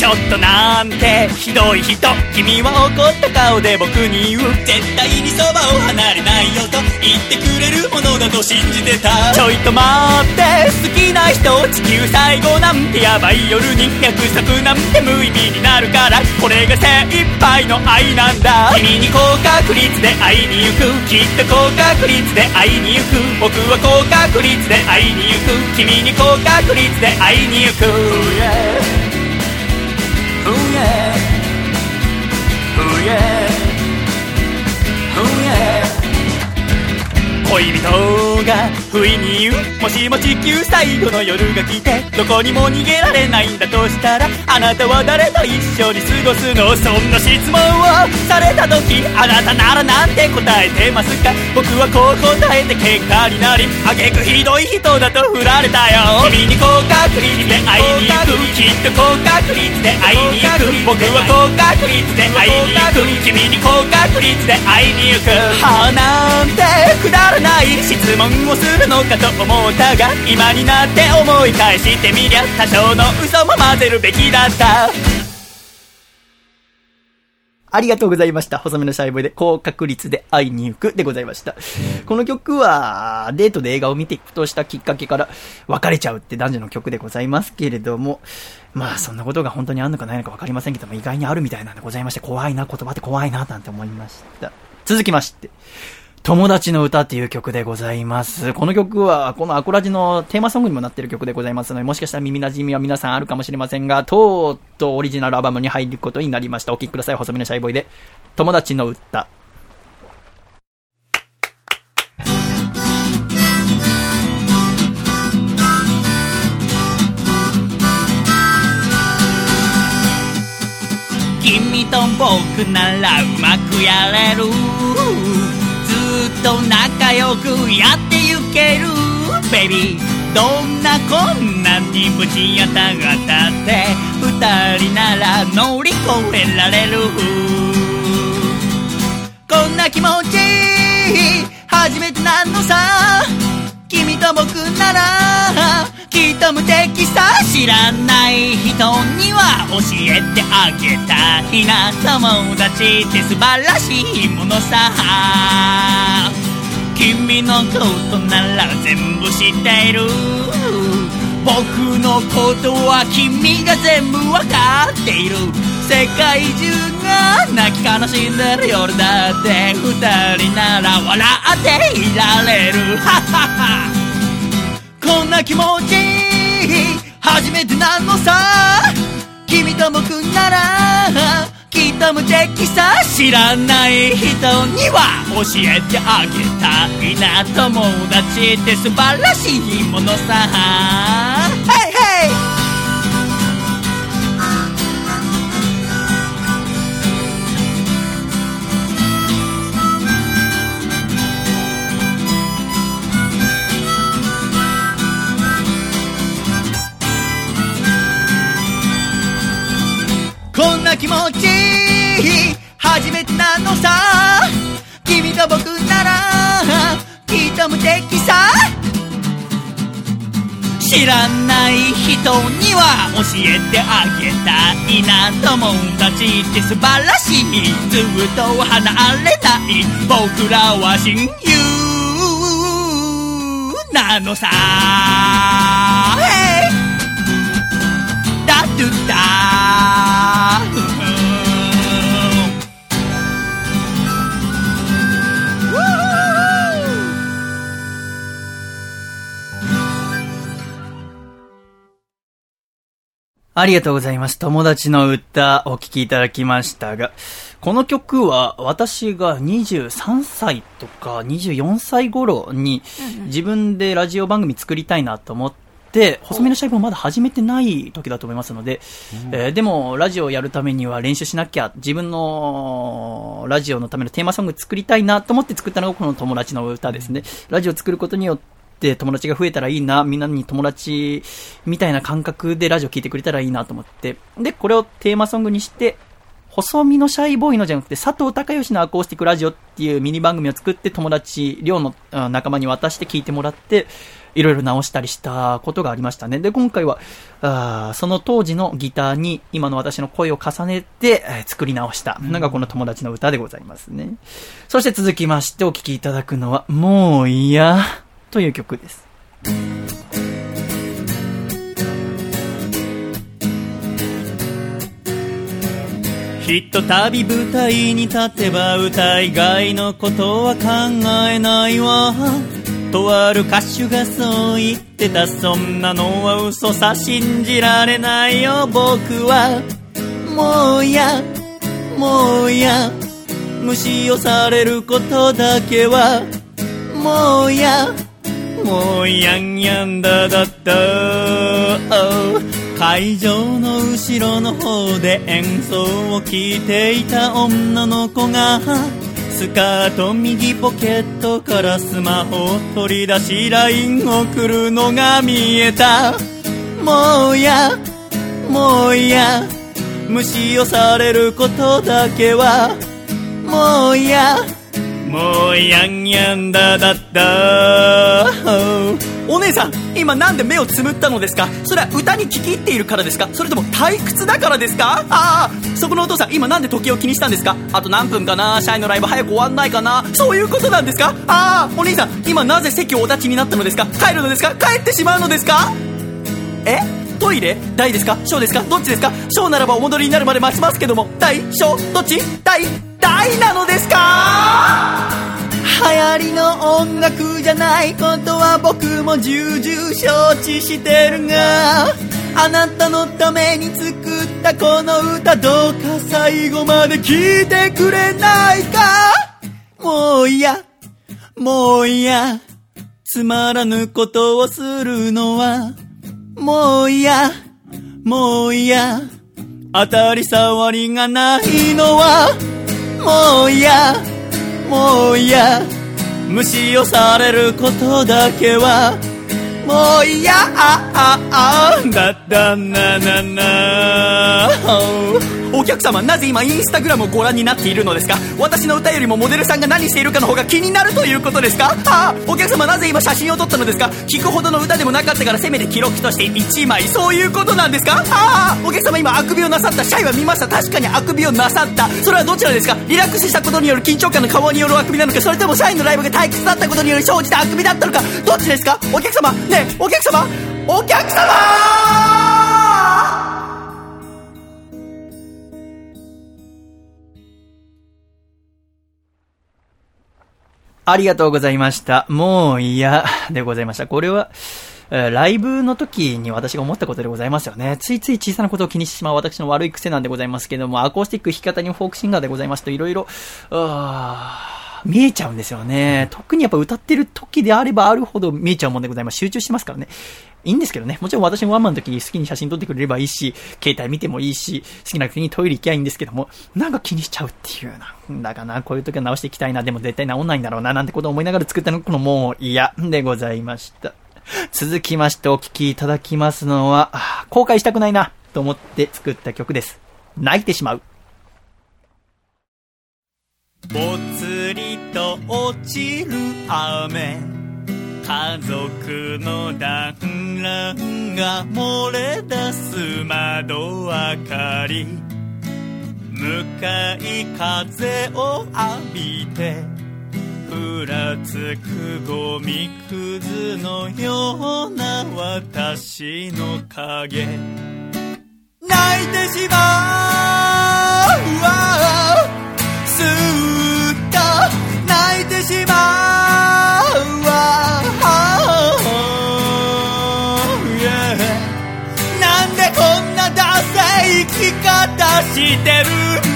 ちょっとなんてひどい人。君は怒った顔で僕に言う。絶対にそばを離れないよと言ってくれるものだと信じてた。ちょいと待って好きな人地球最後なんてヤバい夜に。約束なんて無意味になるから。これが精一杯の愛なんだ。君に高確率で会いに行く。きっと高確率で会いに行く。僕は高確率で会いに行く。君に高確率で会いに行く。Yeah 恋人が不意に言うもしも地球最後の夜が来てどこにも逃げられないんだとしたらあなたは誰と一緒に過ごすの？そんな質問をされた時あなたならなんて答えてますか？僕はこう答えて喧嘩になりあげくひどい人だと振られたよ。君に高確率で会いに行くきっと高確率で会いに行く。僕は高確率で会いに行く君に高確率で会いに行く。はあなんてくだらない質問をするのかと思ったが今になって思い返してみりゃ多少の嘘も混ぜるべきだった。ありがとうございました。細めのシャイボイで高確率で会いに行くでございました。この曲は、デートで映画を見ていくとしたきっかけから別れちゃうって男女の曲でございますけれども、まあそんなことが本当にあるのかないのかわかりませんけども、意外にあるみたいなんでございまして、怖いな、言葉って怖いな、なんて思いました。続きまして、友達の歌っていう曲でございます。この曲は、このアコラジのテーマソングにもなってる曲でございますので、もしかしたら耳馴染みは皆さんあるかもしれませんが、とうとうオリジナルアルバムに入ることになりました。お聴きください。細身のシャイボーイで、友達の歌。君と僕ならうまくやれると仲良くやってゆける。ベビーどんな困難にぶち当たったって二人なら乗り越えられる。こんな気持ち初めてなのさ。君と僕ならきっと無敵さ知らない人には教えてあげたいな友達って素晴らしいものさ君のことなら全部知っている。僕のことは君が全部わかっている。世界中が泣き悲しんでる夜だって二人なら笑っていられる。ハハハ。こんな気持ち初めてなのさ。君と僕ならきっと無敵さ知らない人には教えてあげたいな。友達って素晴らしいものさ。な気持ち？初めてなのさ。君と僕ならきっと無敵さ。知らない人には教えてあげたいな友達って素晴らしい。ずっと離れない。僕らは親友なのさ。ありがとうございます。友達の歌、お聴きいただきましたが、この曲は私が23歳とか24歳頃に自分でラジオ番組作りたいなと思って、細身のシャイボーまだ始めてない時だと思いますので、えーでもラジオをやるためには練習しなきゃ、自分のラジオのためのテーマソング作りたいなと思って作ったのがこの友達の歌ですね。ラジオを作ることによって、で友達が増えたらいいな、みんなに友達みたいな感覚でラジオ聞いてくれたらいいなと思って。で、これをテーマソングにして、細身のシャイボーイのじゃなくて、佐藤孝義のアコースティックラジオっていうミニ番組を作って友達、寮のあ仲間に渡して聞いてもらって、いろいろ直したりしたことがありましたね。で、今回は、あーその当時のギターに今の私の声を重ねて、えー作り直したのがこの友達の歌でございますね。そして続きましてお聴きいただくのは、もういや、という曲です。ひとたび舞台に立てば歌以外のことは考えないわ。とある歌手がそう言ってたそんなのは嘘さ信じられないよ。僕はもうやもうや無視をされることだけはもうや。もうやんやんだだった。会場の後ろの方で演奏を聞いていた女の子がスカート右ポケットからスマホを取り出し LINE 送るのが見えた。もうやもうや無視をされることだけはもうやもうやんやんだだった。お姉さん今なんで目をつむったのですか？それは歌に聞き入っているからですか？それとも退屈だからですか？ああそこのお父さん今なんで時計を気にしたんですか？あと何分かな？社員のライブ早く終わんないかな？そういうことなんですか？ああお兄さん今なぜ席をお立ちになったのですか？帰るのですか？帰ってしまうのですか？え？トイレ大ですか？小ですか？どっちですか小ならばお戻りになるまで待ちますけども大小どっち？大大なのですか？流行りの音楽じゃないことは僕も重々承知してるがあなたのために作ったこの歌どうか最後まで聴いてくれないか？もう嫌もう嫌つまらぬことをするのはもう嫌もう嫌当たり障りがないのはもう嫌もう嫌無視をされることだけはもう嫌あああだだなななお客様なぜ今インスタグラムをご覧になっているのですか？私の歌よりもモデルさんが何しているかの方が気になるということですか？ああお客様なぜ今写真を撮ったのですか？聞くほどの歌でもなかったからせめて記録として1枚そういうことなんですか？ああお客様今あくびをなさったシャイは見ました。確かにあくびをなさった。それはどちらですか？リラックスしたことによる緊張感の顔によるあくびなのか？それとも社員のライブが退屈だったことにより生じたあくびだったのか？どっちですか？お客様ねえお客様お客様！ありがとうございました。もう嫌でございました。これは、ライブの時に私が思ったことでございますよね。ついつい小さなことを気にしてしまう私の悪い癖なんでございますけども、アコースティック弾き方にフォークシンガーでございますと、いろいろ、見えちゃうんですよね。特にやっぱ歌ってる時であればあるほど見えちゃうもんでございます。集中してますからね。いいんですけどね。もちろん私もワンマンの時に好きに写真撮ってくれればいいし、携帯見てもいいし、好きな時にトイレ行きゃいいんですけども、なんか気にしちゃうっていうな。だからな、こういう時は直していきたいな。でも絶対直んないんだろうな。なんてことを思いながら作ったの、このもう嫌でございました。続きましてお聴きいただきますのは、後悔したくないな、と思って作った曲です。泣いてしまう。ぽつりと落ちる雨家族の団らんが漏れ出す窓明かり。向かい風を浴びてふらつくゴミくずのような私の影。泣いてしまうわ。すっと泣いてしまうわ。してる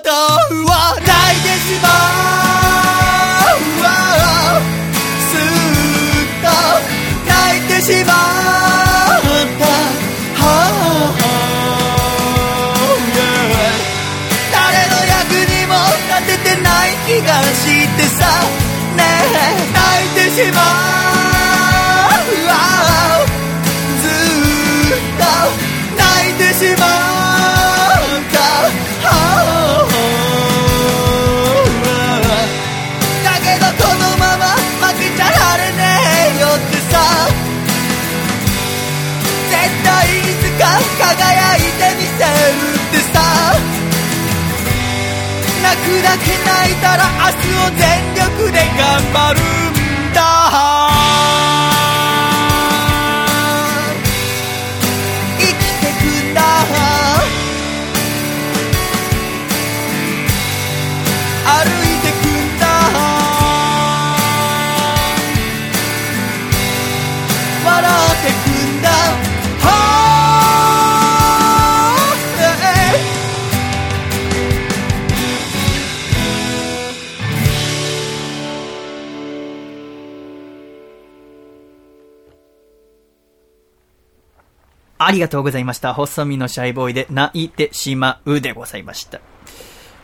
ことは泣いてしまうわすっと泣いてしまった。誰の役にも立ててない気がしてさ。ねえ泣いてしまう。だけ泣いたら明日を全力で頑張るありがとうございました。細身のシャイボーイで泣いてしまうでございました。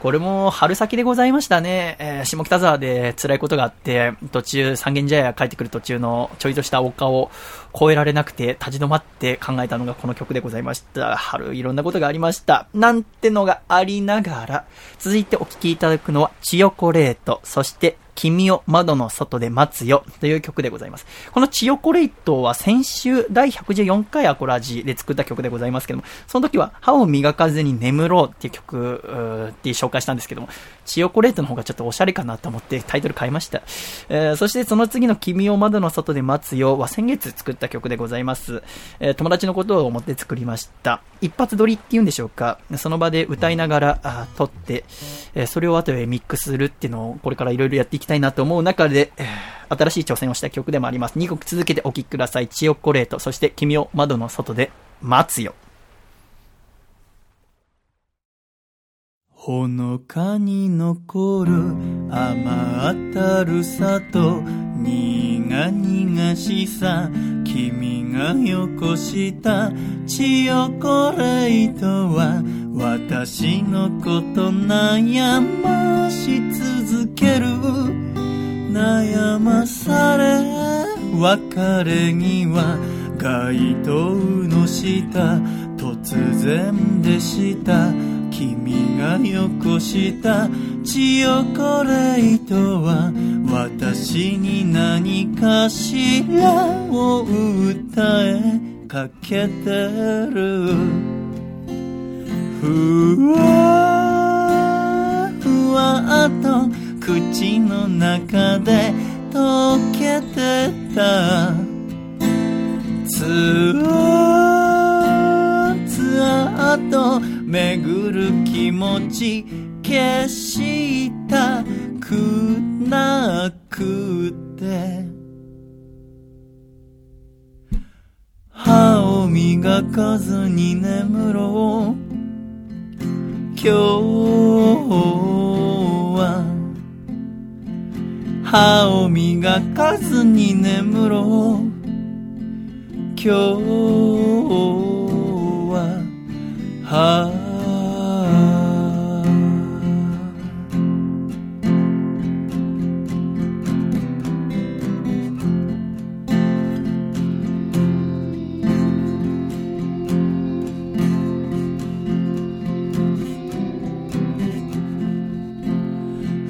これも春先でございましたね。えー下北沢で辛いことがあって、途中三軒茶屋帰ってくる途中のちょいとした丘を越えられなくて立ち止まって考えたのがこの曲でございました。春いろんなことがありました。なんてのがありながら、続いてお聴きいただくのはチヨコレート、そして君を窓の外で待つよという曲でございます。このチヨコレイトは先週第114回アコラジで作った曲でございますけども、その時は歯を磨かずに眠ろうっていう曲うって紹介したんですけども、チヨコレートの方がちょっとおしゃれかなと思ってタイトル変えました。えーそしてその次の君を窓の外で待つよは先月作った曲でございます。えー友達のことを思って作りました。一発撮りっていうんでしょうか？その場で歌いながらあ撮って、えーそれを後でミックスするっていうのをこれからいろいろやっていきたいなと思う中で、新しい挑戦をした曲でもあります。2曲続けてお聴きください。チヨコレート、そして君を窓の外で待つよ。ほのかに残る甘ったるさと苦々しさ君がよこしたチヨコレートは私のこと悩まし続ける。悩まされ別れ際街灯の下突然でした。君がよこしたチヨコレートは私に何かしらを訴えかけてる。ふわふわと口の中で溶けてた。つわあつあと巡る気持ち消したくなくて。歯を磨かずに眠ろう。今日は。歯を磨かずに眠ろう今日は。は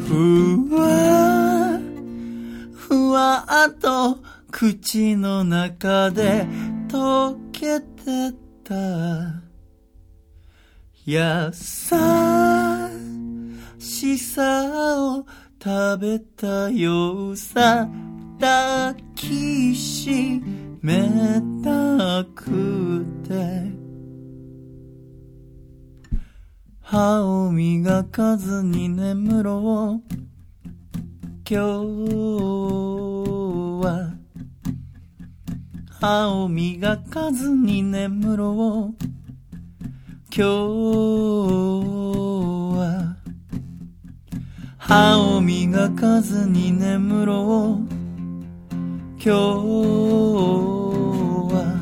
ふわふわと口の中で溶けてた。優しさを食べたようさ抱きしめたくて。歯を磨かずに眠ろう。今日は。歯を磨かずに眠ろう今日は歯を磨かずに眠ろう。今日は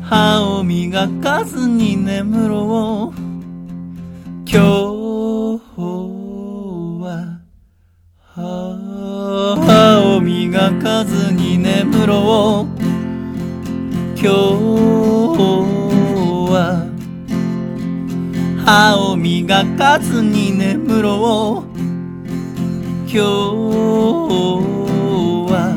歯を磨かずに眠ろう。今日は歯を磨かずに眠ろう。今日歯を磨かずに眠ろう。今日は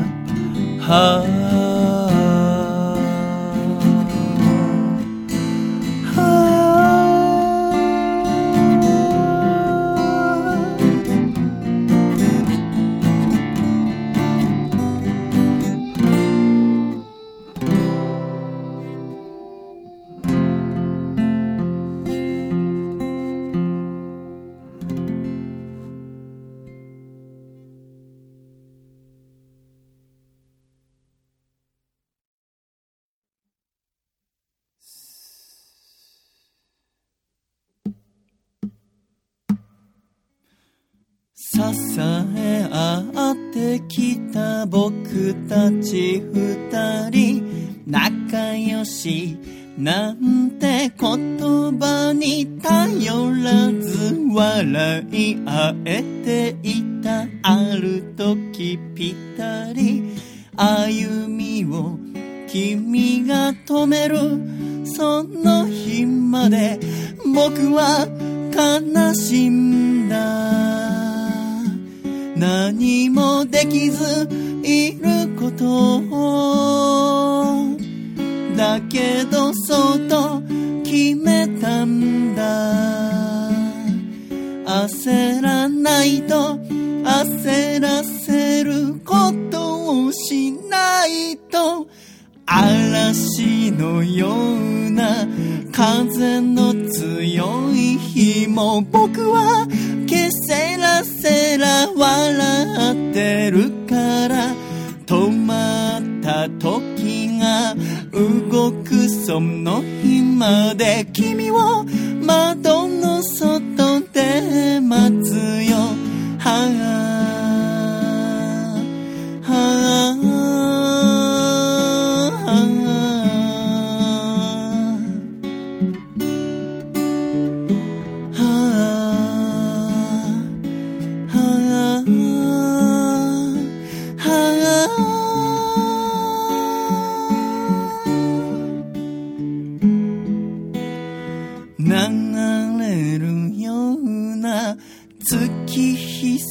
僕たち二人仲良しなんて言葉に頼らず笑い合えていたある時ぴったり歩みを君が止めるその日まで僕は悲しんだ何もできずいることを。だけどそうと決めたんだ。焦らないと焦らせることをしないと嵐のような風の強い日も僕はけせらせら笑ってる。から止まった時が動くその日まで君を窓の外で待つよ。はあは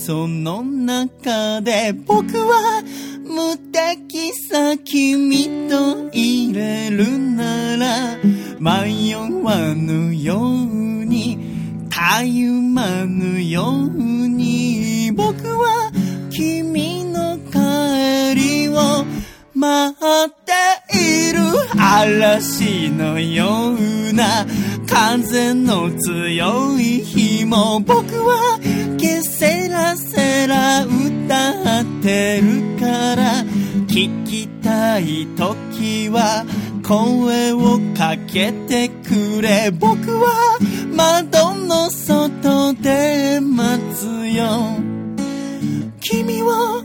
その中で僕は無敵さ君と入れるなら迷わぬようにたゆまぬように僕は君の帰りを待ってる嵐のような風の強い日も僕はけせらせら歌ってるから聞きたい時は声をかけてくれ僕は窓の外で待つよ。君を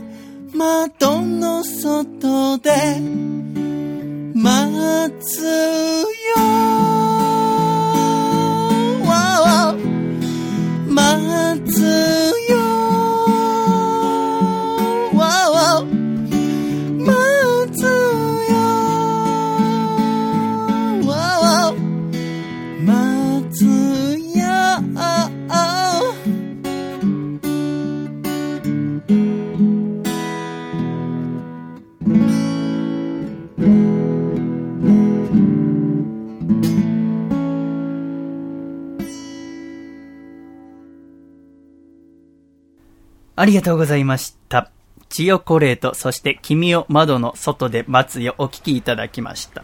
窓の外で待つよ。ありがとうございました。チヨコレート、そして君を窓の外で待つよお聴きいただきました。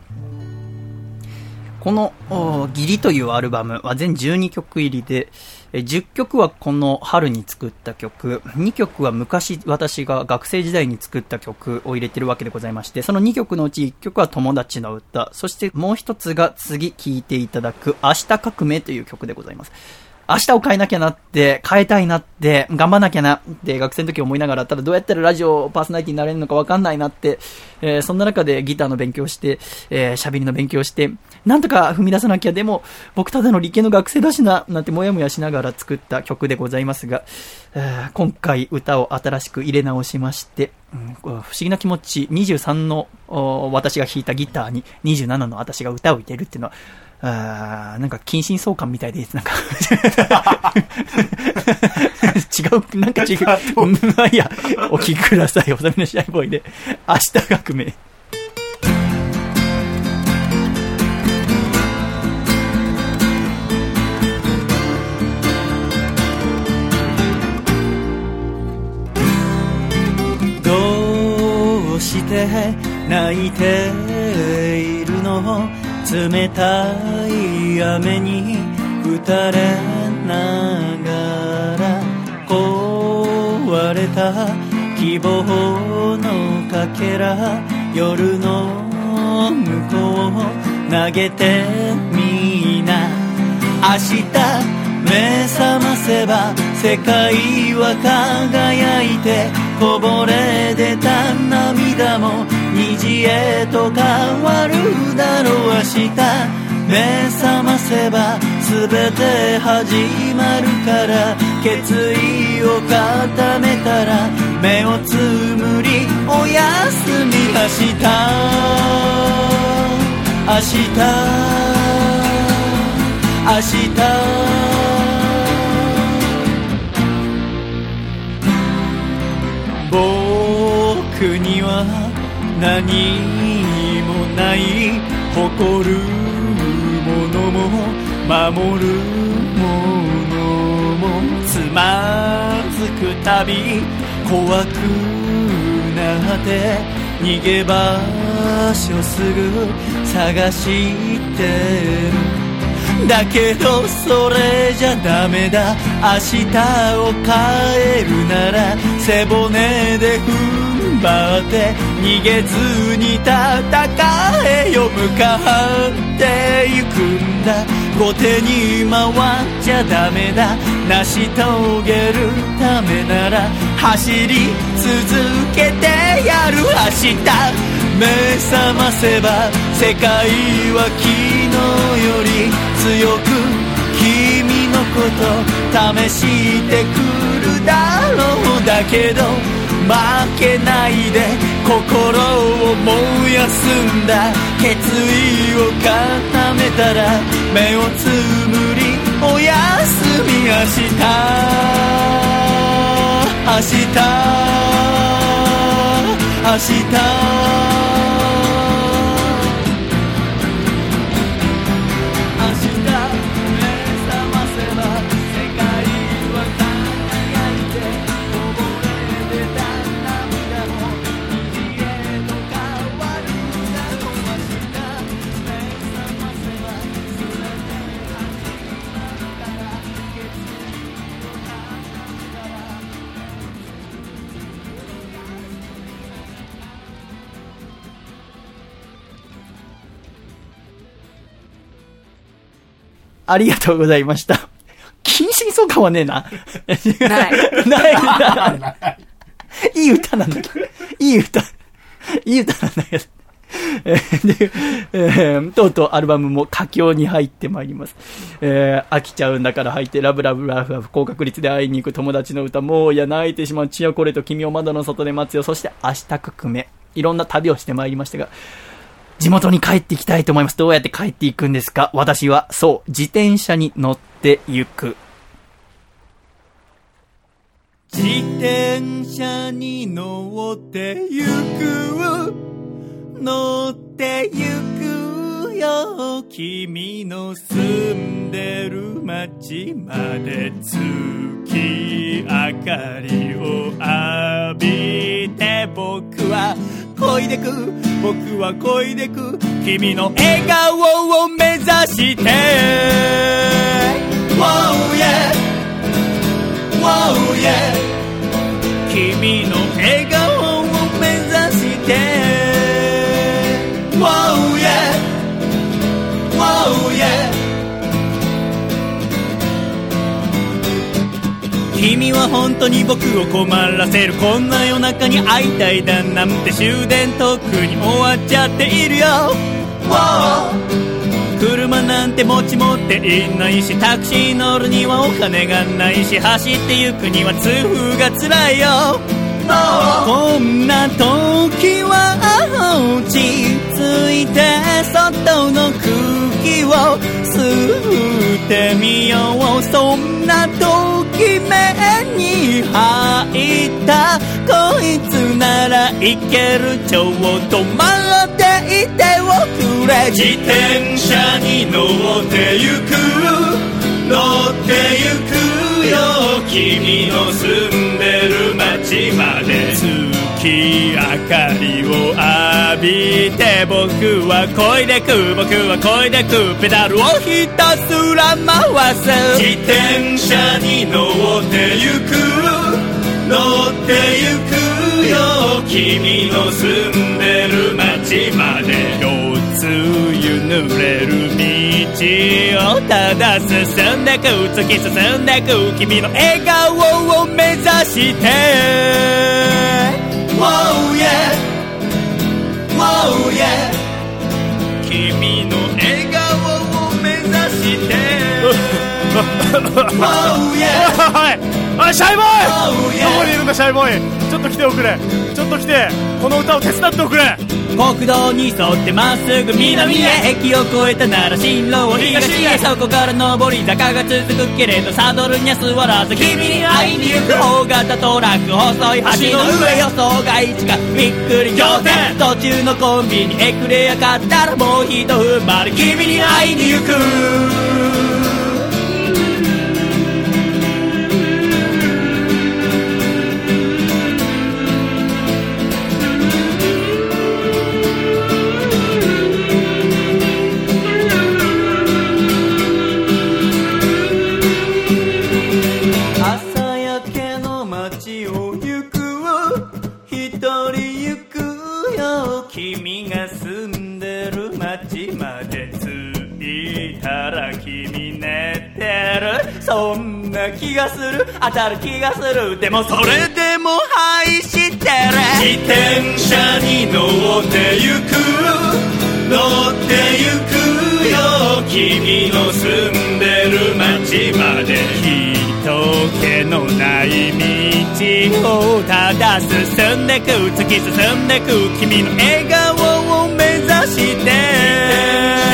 この、おギリというアルバムは全12曲入りで、10曲はこの春に作った曲、2曲は昔私が学生時代に作った曲を入れてるわけでございまして、その2曲のうち1曲は友達の歌、そしてもう一つが次聴いていただく明日革命という曲でございます。明日を変えなきゃなって、変えたいなって、頑張んなきゃなって、学生の時思いながら、ただどうやったらラジオパーソナリティになれるのかわかんないなって、えーそんな中でギターの勉強して、えー喋りの勉強して、なんとか踏み出さなきゃ、でも、僕ただの理系の学生だしな、なんてもやもやしながら作った曲でございますが、えー今回歌を新しく入れ直しまして、うん不思議な気持ち、23の私が弾いたギターに27の私が歌を入れるっていうのは、あーなんか近親相関みたいです。なんか 違う、なんか違う。うんまあいいや、お聞きください。おさみのシャイボーイで、明日革命。どうして泣いているの？冷たい雨に打たれながら壊れた希望のかけら夜の向こう投げてみな。明日目覚ませば世界は輝いてこぼれ出た涙も虹へと変わるだろう明日目覚ませば全て始まるから決意を固めたら目をつむりおやすみ明日。明日。明日。僕には何もない誇るものも守るものもつまずくたび怖くなって逃げ場所すぐ探してるだけどそれじゃダメだ。明日を変えるなら背骨で踏ん張って逃げずに戦えよ。向かってゆくんだ。後手に回っちゃダメだ。成し遂げるためなら走り続けてやる明日。目覚ませば世界は昨日より強く君のこと試してくるだろうだけど負けないで心を燃やすんだ決意を固めたら目をつむりおやすみ明日明日明日ありがとうございました。近親相関はねえな。ない。ないな。いい歌なんだけど。いい歌。いい歌なんだけど。えーで、えーとうとうアルバムも佳境に入ってまいります。えー飽きちゃうんだから入って、ラブラブラフラフ、高確率で会いに行く友達の歌、もういや泣いてしまう、ちやこれと君を窓の外で待つよ、そして明日くくめ。いろんな旅をしてまいりましたが、地元に帰っていきたいと思います。どうやって帰っていくんですか？私は、そう、自転車に乗って行く。自転車に乗ってゆく乗ってゆくよ君の住んでる街まで月明かりを浴びて僕は漕いでく僕は漕いでく君の笑顔を目指して。Wow yeah. Wow yeah. 君の笑顔 Wow yeah 君は本当に僕を困らせるこんな夜中に会いたいだなんて終電とっくに終わっちゃっているよ。Wow 車なんて持ち持っていないしタクシー乗るにはお金がないし走って行くには痛風が辛いよ。こんな時は落ち着いて外の空気を吸ってみようそんなとき目に入ったこいつならいける。ちょ止まっていておくれ。自転車に乗ってゆく。乗ってゆくよ。君の住んでる街まで。月明かりを浴びて僕は漕いでく僕は漕いでくペダルをひたすら回す。自転車に乗ってゆく乗ってゆくよ君の住んでる街まで四つ湯濡れる道をただ進んでく突き進んでく君の笑顔を目指して。Wow yeah Oh yeah 君の笑顔を目指して Oh yeah おいおいシャイボーイ！Oh どこにいるんだシャイボーイ？ちょっと来ておくれ。ちょっと来て。この歌を手伝っておくれ。国道に沿ってまっすぐ南へ駅を越えたなら進路を東へそこから上り坂が続くけれどサドルには座らず君に会いに行く。大型トラック細い橋の上予想外地がびっくり仰天途中のコンビニエクレア買ったらもうひと踏ん張り君に会いに行くそんな気がする。当たる気がする。でもそれでも愛してる。自転車に乗ってゆく。乗ってゆくよ。君の住んでる街まで。人気のない道をただ進んでく突き進んでく。君の笑顔を目指して。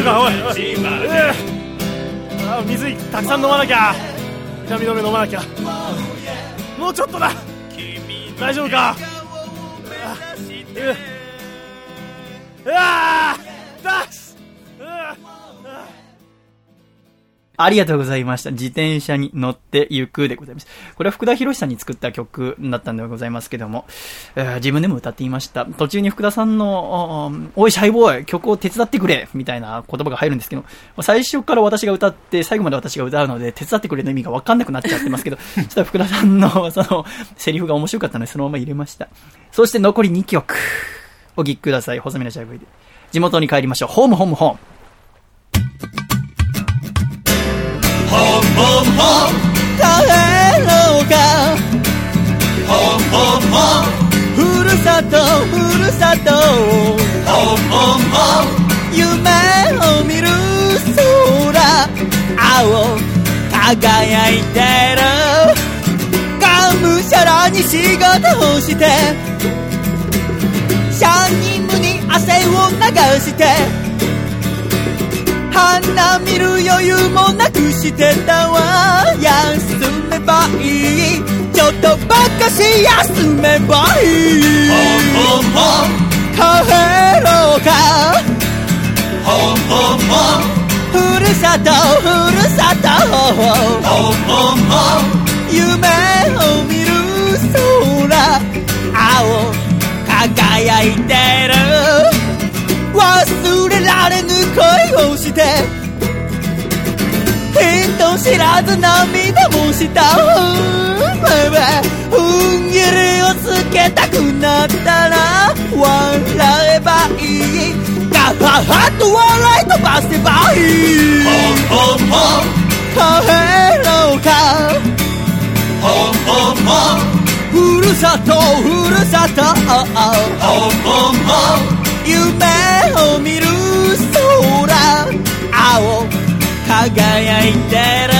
大丈夫かおい。えーあ水たくさん飲まなきゃ。痛み止め飲まなきゃ。もうちょっとだ。大丈夫か。うわーダッありがとうございました。自転車に乗って行くでございます。これは福田博さんに作った曲だったんでございますけども、えー自分でも歌っていました。途中に福田さんの、おおい、シャイボーイ、曲を手伝ってくれみたいな言葉が入るんですけど、最初から私が歌って、最後まで私が歌うので、手伝ってくれの意味がわかんなくなっちゃってますけど、ちょっと福田さんの、その、セリフが面白かったので、そのまま入れました。そして残り2曲、お聴きください。細身のシャイボーイで。地元に帰りましょう。ホームホームホーム。ほんほんほん。帰ろうかほんほんほん。ふるさとふるさと。ほんほんほん。ゆめをみる空。がやいてる。がむしゃらにしごとをして。シャンニムに汗をながして。花見る余裕もなくしてたわ。休めばいい。ちょっとばかし休めばいい。帰ろうかふるさとふるさと。夢を見る空。青輝いてる。恋をして。人知らず涙もした。踏ん切りをつけたくなったら笑えばいいガハハと笑い飛ばせばいい帰ろうかふるさとふるさと夢を見る空。青輝いてる。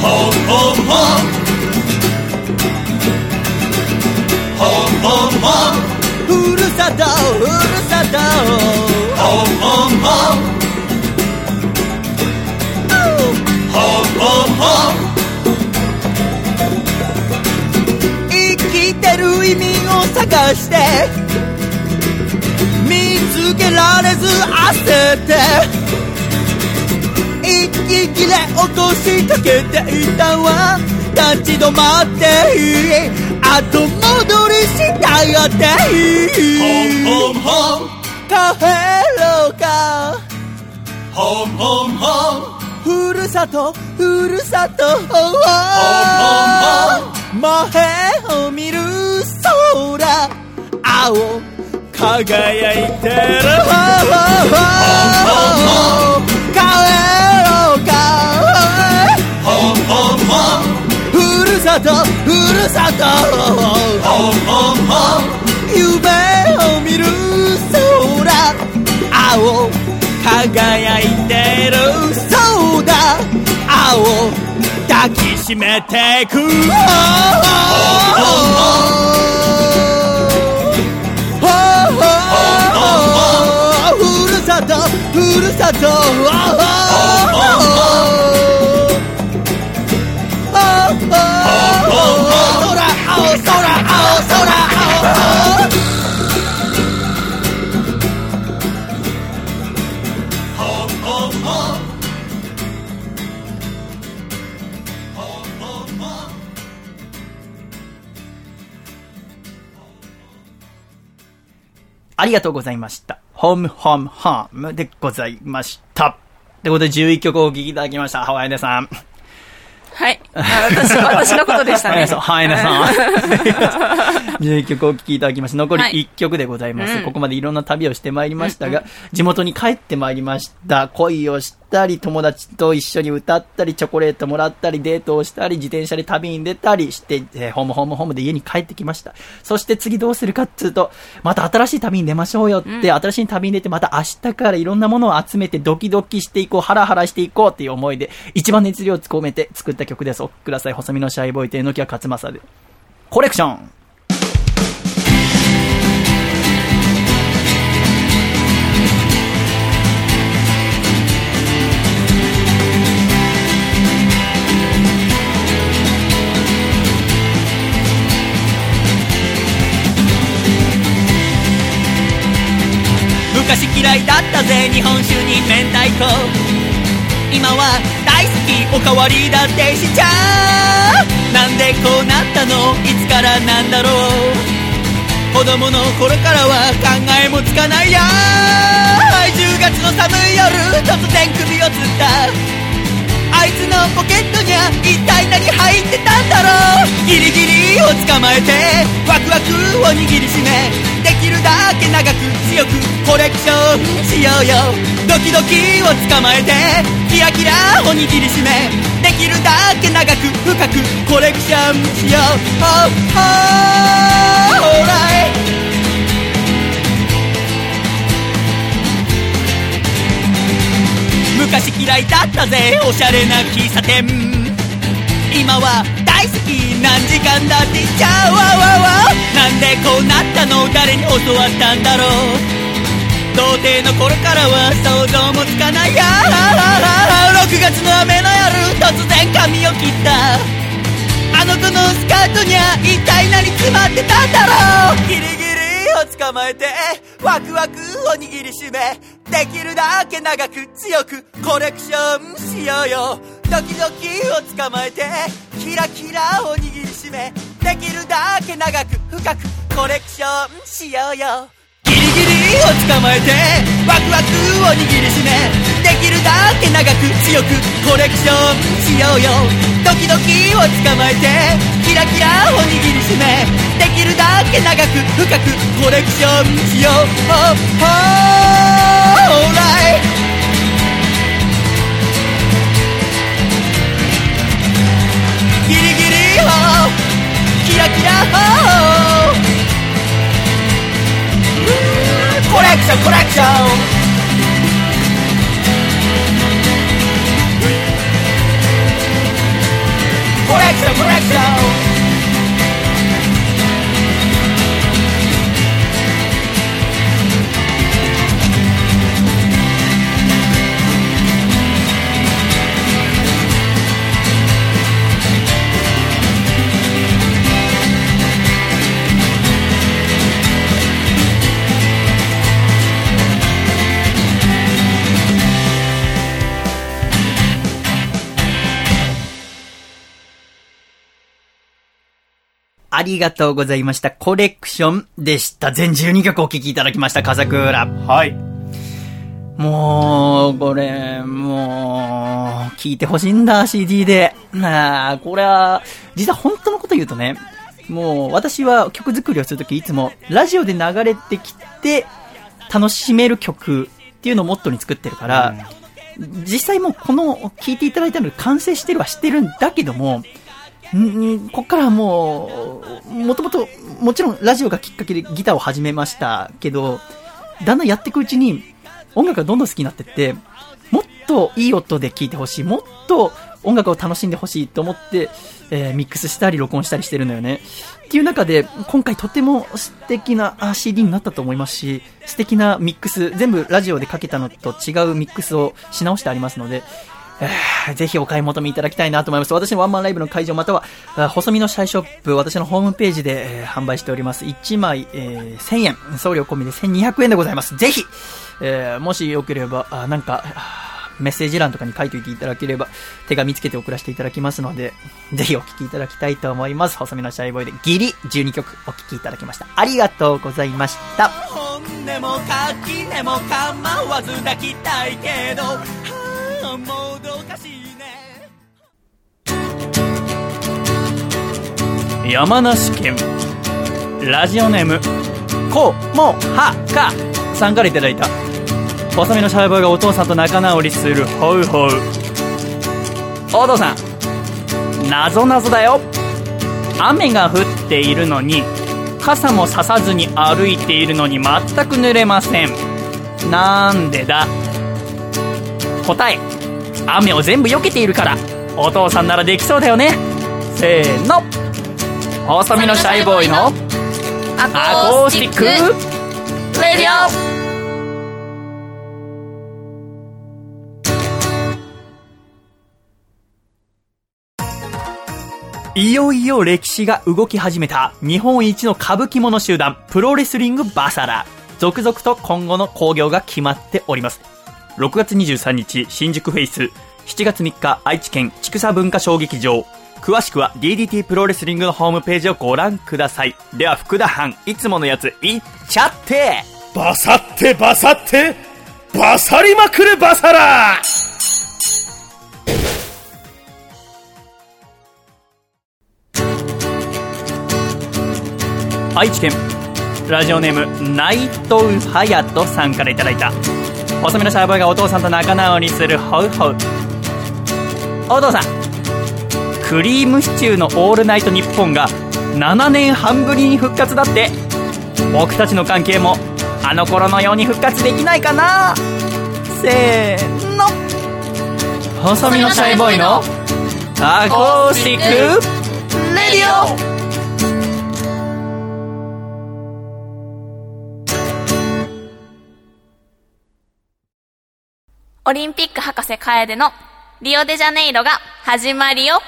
ほんほんほんほ。んほんほんふるさとふるさと。ほんほんほんほんほんほん生きてる意味を探して。つけられず焦って。息切れ落としかけていたわ。立ち止まっていい。後戻りしたがっていい。帰ろうか。ふるさとふるさと前を見る空。青輝いてる。帰ろうかさとふるさと夢を見る空青輝いてるそうだ青抱きしめてくとふるさとありがとうございました。ホームホームホームでございました。ということで11曲お聴きいただきました。ハワイネさん。はい。あ私、私のことでしたね。そうハワイネさん。11曲お聴きいただきました。残りはい1曲でございます。うんここまでいろんな旅をしてまいりましたが、地元に帰ってまいりました。恋をしたり、友達と一緒に歌ったり、チョコレートもらったり、デートをしたり、自転車で旅に出たりして、えーホームホームホームで家に帰ってきました。そして次どうするかっつうと、また新しい旅に出ましょうよって、新しい旅に出て、また明日からいろんなものを集めてドキドキしていこう、ハラハラしていこうっていう思いで、一番熱量を込めて作った曲です。お聴きください。細身のシャイボーイと榎谷勝正で。コレクション昔嫌いだったぜ日本酒に明太子今は大好きおかわりだってしちゃう。なんでこうなったの？いつからなんだろう？子供の頃からは考えもつかないや10月の寒い夜。突然首をつった。いつのポケットには一体何入ってたんだろうギリギリを捕まえてワクワクを握りしめできるだけ長く強くコレクションしよう。よドキドキを捕まえてキラキラを握りしめできるだけ長く深くコレクションしよう。Oh, oh, alright 昔嫌いだったぜ。おしゃれな喫茶店。今は大好き何時間だって。言っちゃうわわわなんでこうなったの？誰に教わったんだろう？童貞の頃からは想像もつかない。や6月の雨の夜突然髪を切った。あの子のスカートには一体何詰まってたんだろう？ギリギリを捕まえてワクワクを握りしめ。できるだけ長く強くコレクションしようよ。ドキドキを捕まえてキラキラを握りしめできるだけ長く深くコレクションしようよ。を捕まえてワクワクを握りしめできるだけ長く強くコレクションしようよドキドキを捕まえてキラキラを握りしめできるだけ長く深くコレクションしよう Oh, oh, alright ギリギリをキラキラをコレクシありがとうございました。コレクションでした。全12曲お聴きいただきました。カザクーラ。はい。もう、これ、もう、聞いてほしいんだ、CD で。なあ、これは、実は本当のこと言うとね、もう、私は曲作りをするときいつも、ラジオで流れてきて、楽しめる曲っていうのをモットーに作ってるから、実際もうこの、聴いていただいたので完成してるはしてるんだけども、んこっからもう、もともと、もちろんラジオがきっかけでギターを始めましたけど、だんだんやっていくうちに、音楽がどんどん好きになってって、もっといい音で聴いてほしい、もっと音楽を楽しんでほしいと思って、えーミックスしたり録音したりしてるのよね。っていう中で、今回とても素敵な CD になったと思いますし、素敵なミックス、全部ラジオでかけたのと違うミックスをし直してありますので、ぜひお買い求めいただきたいなと思います。私のワンマンライブの会場または、細身のシャイショップ、私のホームページで、販売しております。1枚、えー1000円、送料込みで1200円でございます。ぜひ、えーもしよければ、なんか、メッセージ欄とかに書いておいていただければ、手紙つけて送らせていただきますので、ぜひお聴きいただきたいと思います。細身のシャイボーイでギリ12曲お聴きいただきました。ありがとうございました。本音も垣根も構わず抱きたいけどもどかしいね。山梨県。ラジオネームこうもはか。さんからいただいた。細身のシャイボーイがお父さんと仲直りするホウホウ。お父さんなぞなぞだよ。雨が降っているのに傘もささずに歩いているのに全く濡れません。なんでだ答え雨を全部避けているからお父さんならできそうだよね。せーの。細身のシャイボーイのアコースティック。レディオ。いよいよ歴史が動き始めた日本一の歌舞伎者集団プロレスリングバサラ。続々と今後の興行が決まっております6月23日新宿フェイス。7月3日愛知県千草文化小劇場。詳しくは DDT プロレスリングのホームページをご覧ください。では福田藩いつものやついっちゃって。バサってバサってバサりまくるバサラ愛知県ラジオネーム内藤隼人さんからいただいた細身のシャーボーイがお父さんと仲直りするホウホウ。お父さんクリームシチューの「オールナイトニッポン」が7年半ぶりに復活だって。僕たちの関係もあの頃のように復活できないかな。せーの。細身のシャイボーイのアコースティックレディオ。オリンピック博士楓のリオデジャネイロが始まりよ。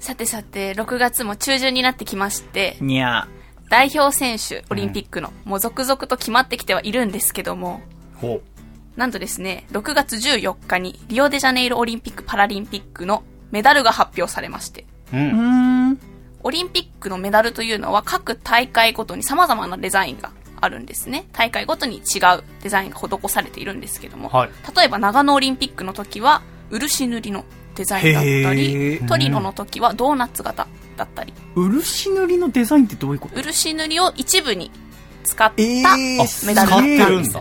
さてさて、6月も中旬になってきまして、にゃ代表選手、オリンピックの、もう続々と決まってきてはいるんですけども、ほなんとですね、6月14日にリオデジャネイロオリンピック・パラリンピックのメダルが発表されまして、う。ん。オリンピックのメダルというのは各大会ごとに様々なデザインがあるんですね。大会ごとに違うデザインが施されているんですけども、はい。例えば長野オリンピックの時は漆塗りのデザインだったへり、ー。トリノの時はドーナツ型だったり、漆塗りのデザインってどういうこと？漆塗りを一部に使ったえー。メダルだったんです。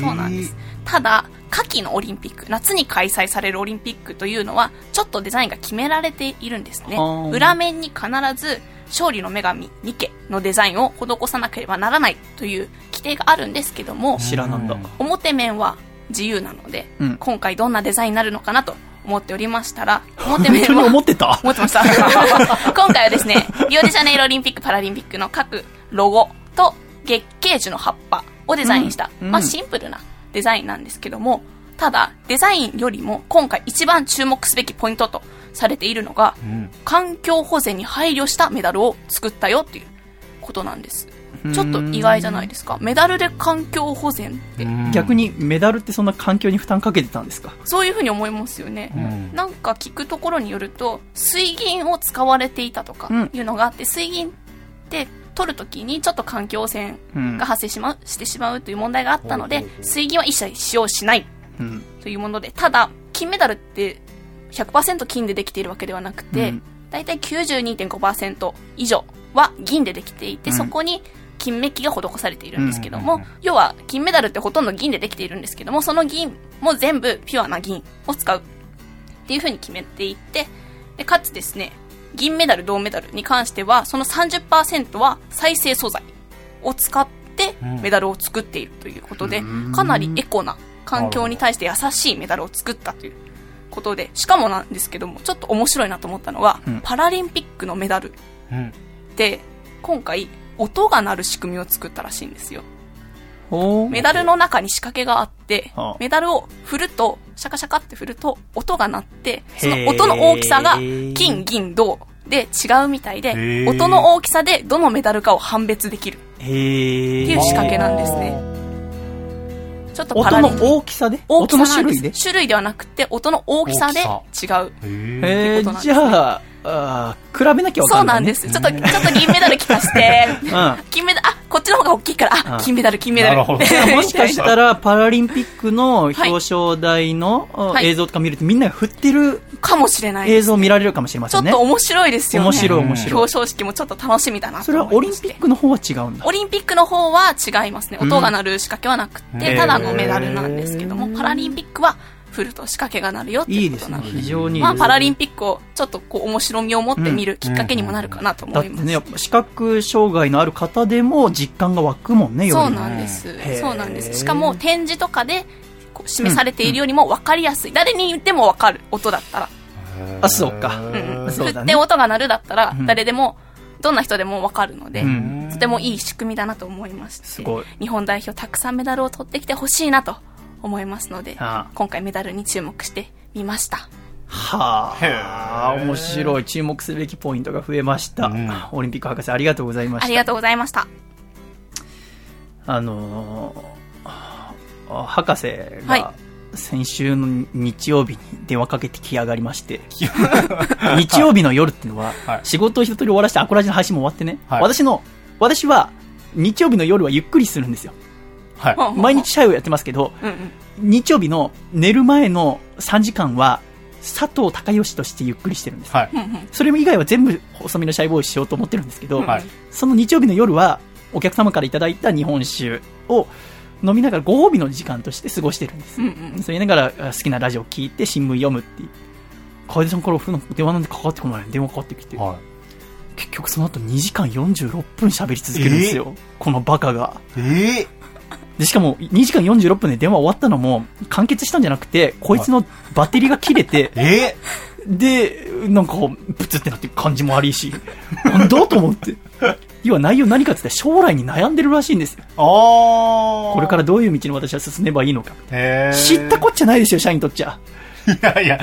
そうなんです。ただ、夏季のオリンピック、夏に開催されるオリンピックというのは、ちょっとデザインが決められているんですね。裏面に必ず、勝利の女神ニケのデザインを施さなければならないという規定があるんですけども、知らなんだ。表面は自由なので、うん今回どんなデザインになるのかなと思っておりましたら、表面本当には思ってた？思ってました。今回はですね、リオデジャネイロオリンピック・パラリンピックの各ロゴと月桂樹の葉っぱをデザインした、うんまあシンプルなデザインなんですけども、ただ、デザインよりも今回一番注目すべきポイントとされているのが、ん。環境保全に配慮したメダルを作ったよっていうことなんです。ちょっと意外じゃないですか？メダルで環境保全って、逆にメダルってそんな環境に負担かけてたんですか？そういうふうに思いますよね。ん。なんか聞くところによると、水銀を使われていたとかうん。いうのがあって、水銀って取るときにちょっと環境汚染が発生しまう、してしまうという問題があったので、水銀は一切使用しないうん。というもので、ただ、金メダルって100%金でできているわけではなくて、うん。だいたい92.5%以上は銀でできていて、うん。そこに金メッキが施されているんですけども、要は金メダルってほとんど銀でできているんですけども、その銀も全部ピュアな銀を使うっていう風に決めていって、でかつですね、銀メダル、銅メダルに関しては、その30%は再生素材を使ってうん。メダルを作っているということで、うん。かなりエコな環境に対して優しいメダルを作ったということで、しかもなんですけども、ちょっと面白いなと思ったのは、うん。パラリンピックのメダルうん。で、今回、音が鳴る仕組みを作ったらしいんですよ。メダルの中に仕掛けがあってはあ、メダルを振ると、シャカシャカって振ると、音が鳴って、その音の大きさが、金、銀、銅で違うみたいで、音の大きさでどのメダルかを判別できる。へってえ。いう仕掛けなんですね。ちょっとパラ音の大きさで？大き音さ種類で？種類ではなくて、音の大きさで違う。へへえってことなんですじゃあ、あー比べなきゃわそかない、ね。うんなんです。ちょっと、ちょっと銀メダル聞かして。うん。金メダル、あ、こっちの方が大きいから、うんあ、金メダル、金メダル。もしかしたら、パラリンピックの表彰台のはい映像とか見ると、みんなが振ってるかもしれない映です。像を見られるかもしれまちせんね。ょっと面白いですよね。面白いうん面白い。表彰式もちょっと楽しみだなそれはオリンピックの方は違うんだ。オリンピックの方は違いますね。うん音が鳴る仕掛けはなくて、ただのメダルなんですけども、パラリンピックは振ると仕掛けが鳴るよっていいうですねいことなの。で。非常にいいまあ、パラリンピックをちょっとこう面白みを持って見るきっかけにもなるかなと思います。だってね、やっぱ視覚障害のある方でも実感が湧くもんね、そうなんです。そうなんです。しかも展示とかでこう示されているよりも分かりやすい。誰に言っても分かる音だったら。あ、そうか。うんうん振って音が鳴るだったらうん、誰でも、どんな人でも分かるので、うんとてもいい仕組みだなと思いまして、すごい日本代表たくさんメダルを取ってきてほしいなと思いますので、今回メダルに注目してみました。はへあ、ー面白い。注目すべきポイントが増えました。うんオリンピック博士ありがとうございました。ありがとうございました。あのーあ博士はいが先週の日曜日に電話かけてきやがりまして、日曜日の夜っていうのははい、仕事を一通り終わらせてアコラジの配信も終わってね、はい私の、私は日曜日の夜はゆっくりするんですよ。はい。毎日シャイをやってますけど、うんうん。日曜日の寝る前の3時間は、佐藤孝義としてゆっくりしてるんです。はい。それ以外は全部細身のシャイボーイしようと思ってるんですけど、はい。その日曜日の夜は、お客様からいただいた日本酒を飲みながらご褒美の時間として過ごしてるんです。うんうんそう言いながらあ好きなラジオを聞いて新聞読むっていう。楓さんから電話なんてかかってこない電話かかってきて、は結局その後2時間46分喋り続けるんですよ。このバカが。い。えで、しかも2時間46分で電話終わったのも完結したんじゃなくて、こいつのバッテリーが切れて、えで、なんか、ブツってなって感じも悪いし、なんだと思って。要は内容何かって言ったら将来に悩んでるらしいんですよ。これからどういう道に私は進めばいいのか。知ったこっちゃないですよ、社員にとっちゃ。いやいや。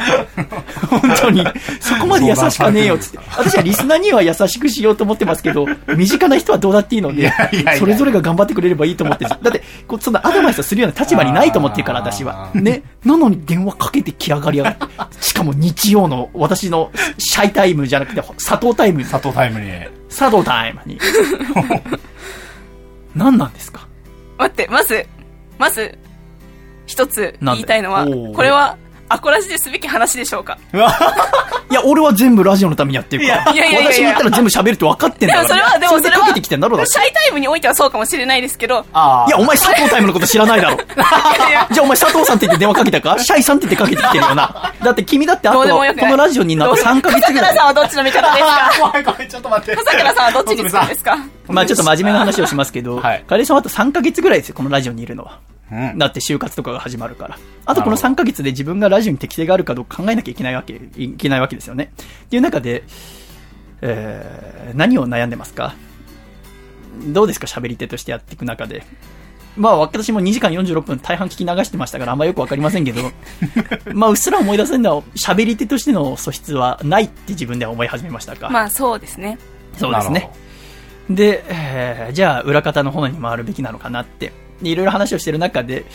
本当に。そこまで優しかねえよ、つって。私はリスナーには優しくしようと思ってますけど、身近な人はどうだっていいのでそれぞれが頑張ってくれればいいと思ってるだって、こうそんなアドバイスをするような立場にないと思ってるから、私は。ね。なのに電話かけてきやがりやがって。しかも日曜の私のシャイタイムじゃなくて、佐藤タイム、佐藤タイムに。佐藤タイムに。何なんですか？待って、まず、まず、一つ言いたいのはこれは、アコラジですべき話でしょうか？いや、俺は全部ラジオのためにやってるから。いやいやいやいや私に言ったら全部喋るって分かってんだから。でもそれは、でもそれは、かけてきてんだろ、だってシャイタイムにおいてはそうかもしれないですけど、あいや、お前佐藤タイムのこと知らないだろ。いやじゃあお前佐藤さんって言って電話かけたかシャイさんって言ってかけてきてるよな。だって君だってあと、このラジオになって3ヶ月ぐらい笠倉さん。はどっちの味方ですか？あ。ごめんごめん、ちょっと待って。笠倉さんはどっちにつくんですか？まあちょっと真面目な話をしますけど、はいカレーさんはあと3ヶ月ぐらいですよ、このラジオにいるのは。うん。だって就活とかが始まるから。あとこの3ヶ月で自分がラジオに適性があるかどうか考えなきゃいけないわけ、いけないわけですよね。っていう中で、えー、何を悩んでますか？どうですか喋り手としてやっていく中で？まあ私も2時間46分大半聞き流してましたからあんまよくわかりませんけど、まあうっすら思い出せるのは喋り手としての素質はないって自分では思い始めましたか？まあそうですね。そうですね。で、えーじゃあ裏方の方に回るべきなのかなって、でいろいろ話をしてる中で、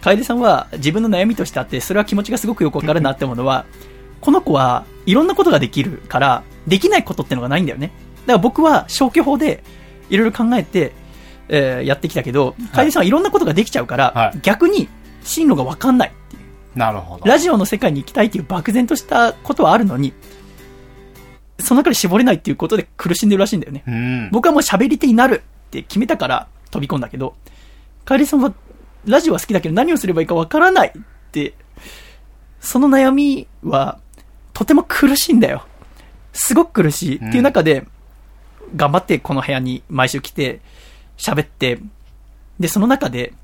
楓さんは自分の悩みとしてあって、それは気持ちがすごくよくわかるなって思うのは、この子はいろんなことができるから、できないことってのがないんだよね。だから僕は消去法でいろいろ考えて、えーやってきたけど、楓さんはいろんなことができちゃうから、はい逆に進路がわかんないっていう。なるほど。ラジオの世界に行きたいっていう漠然としたことはあるのに、その中で絞れないっていうことで苦しんでるらしいんだよね。うん。僕はもう喋り手になるって決めたから飛び込んだけど、カエリさんはラジオは好きだけど何をすればいいかわからないって、その悩みはとても苦しいんだよ。すごく苦しい。っていう中で、頑張ってこの部屋に毎週来て喋って、で、その中で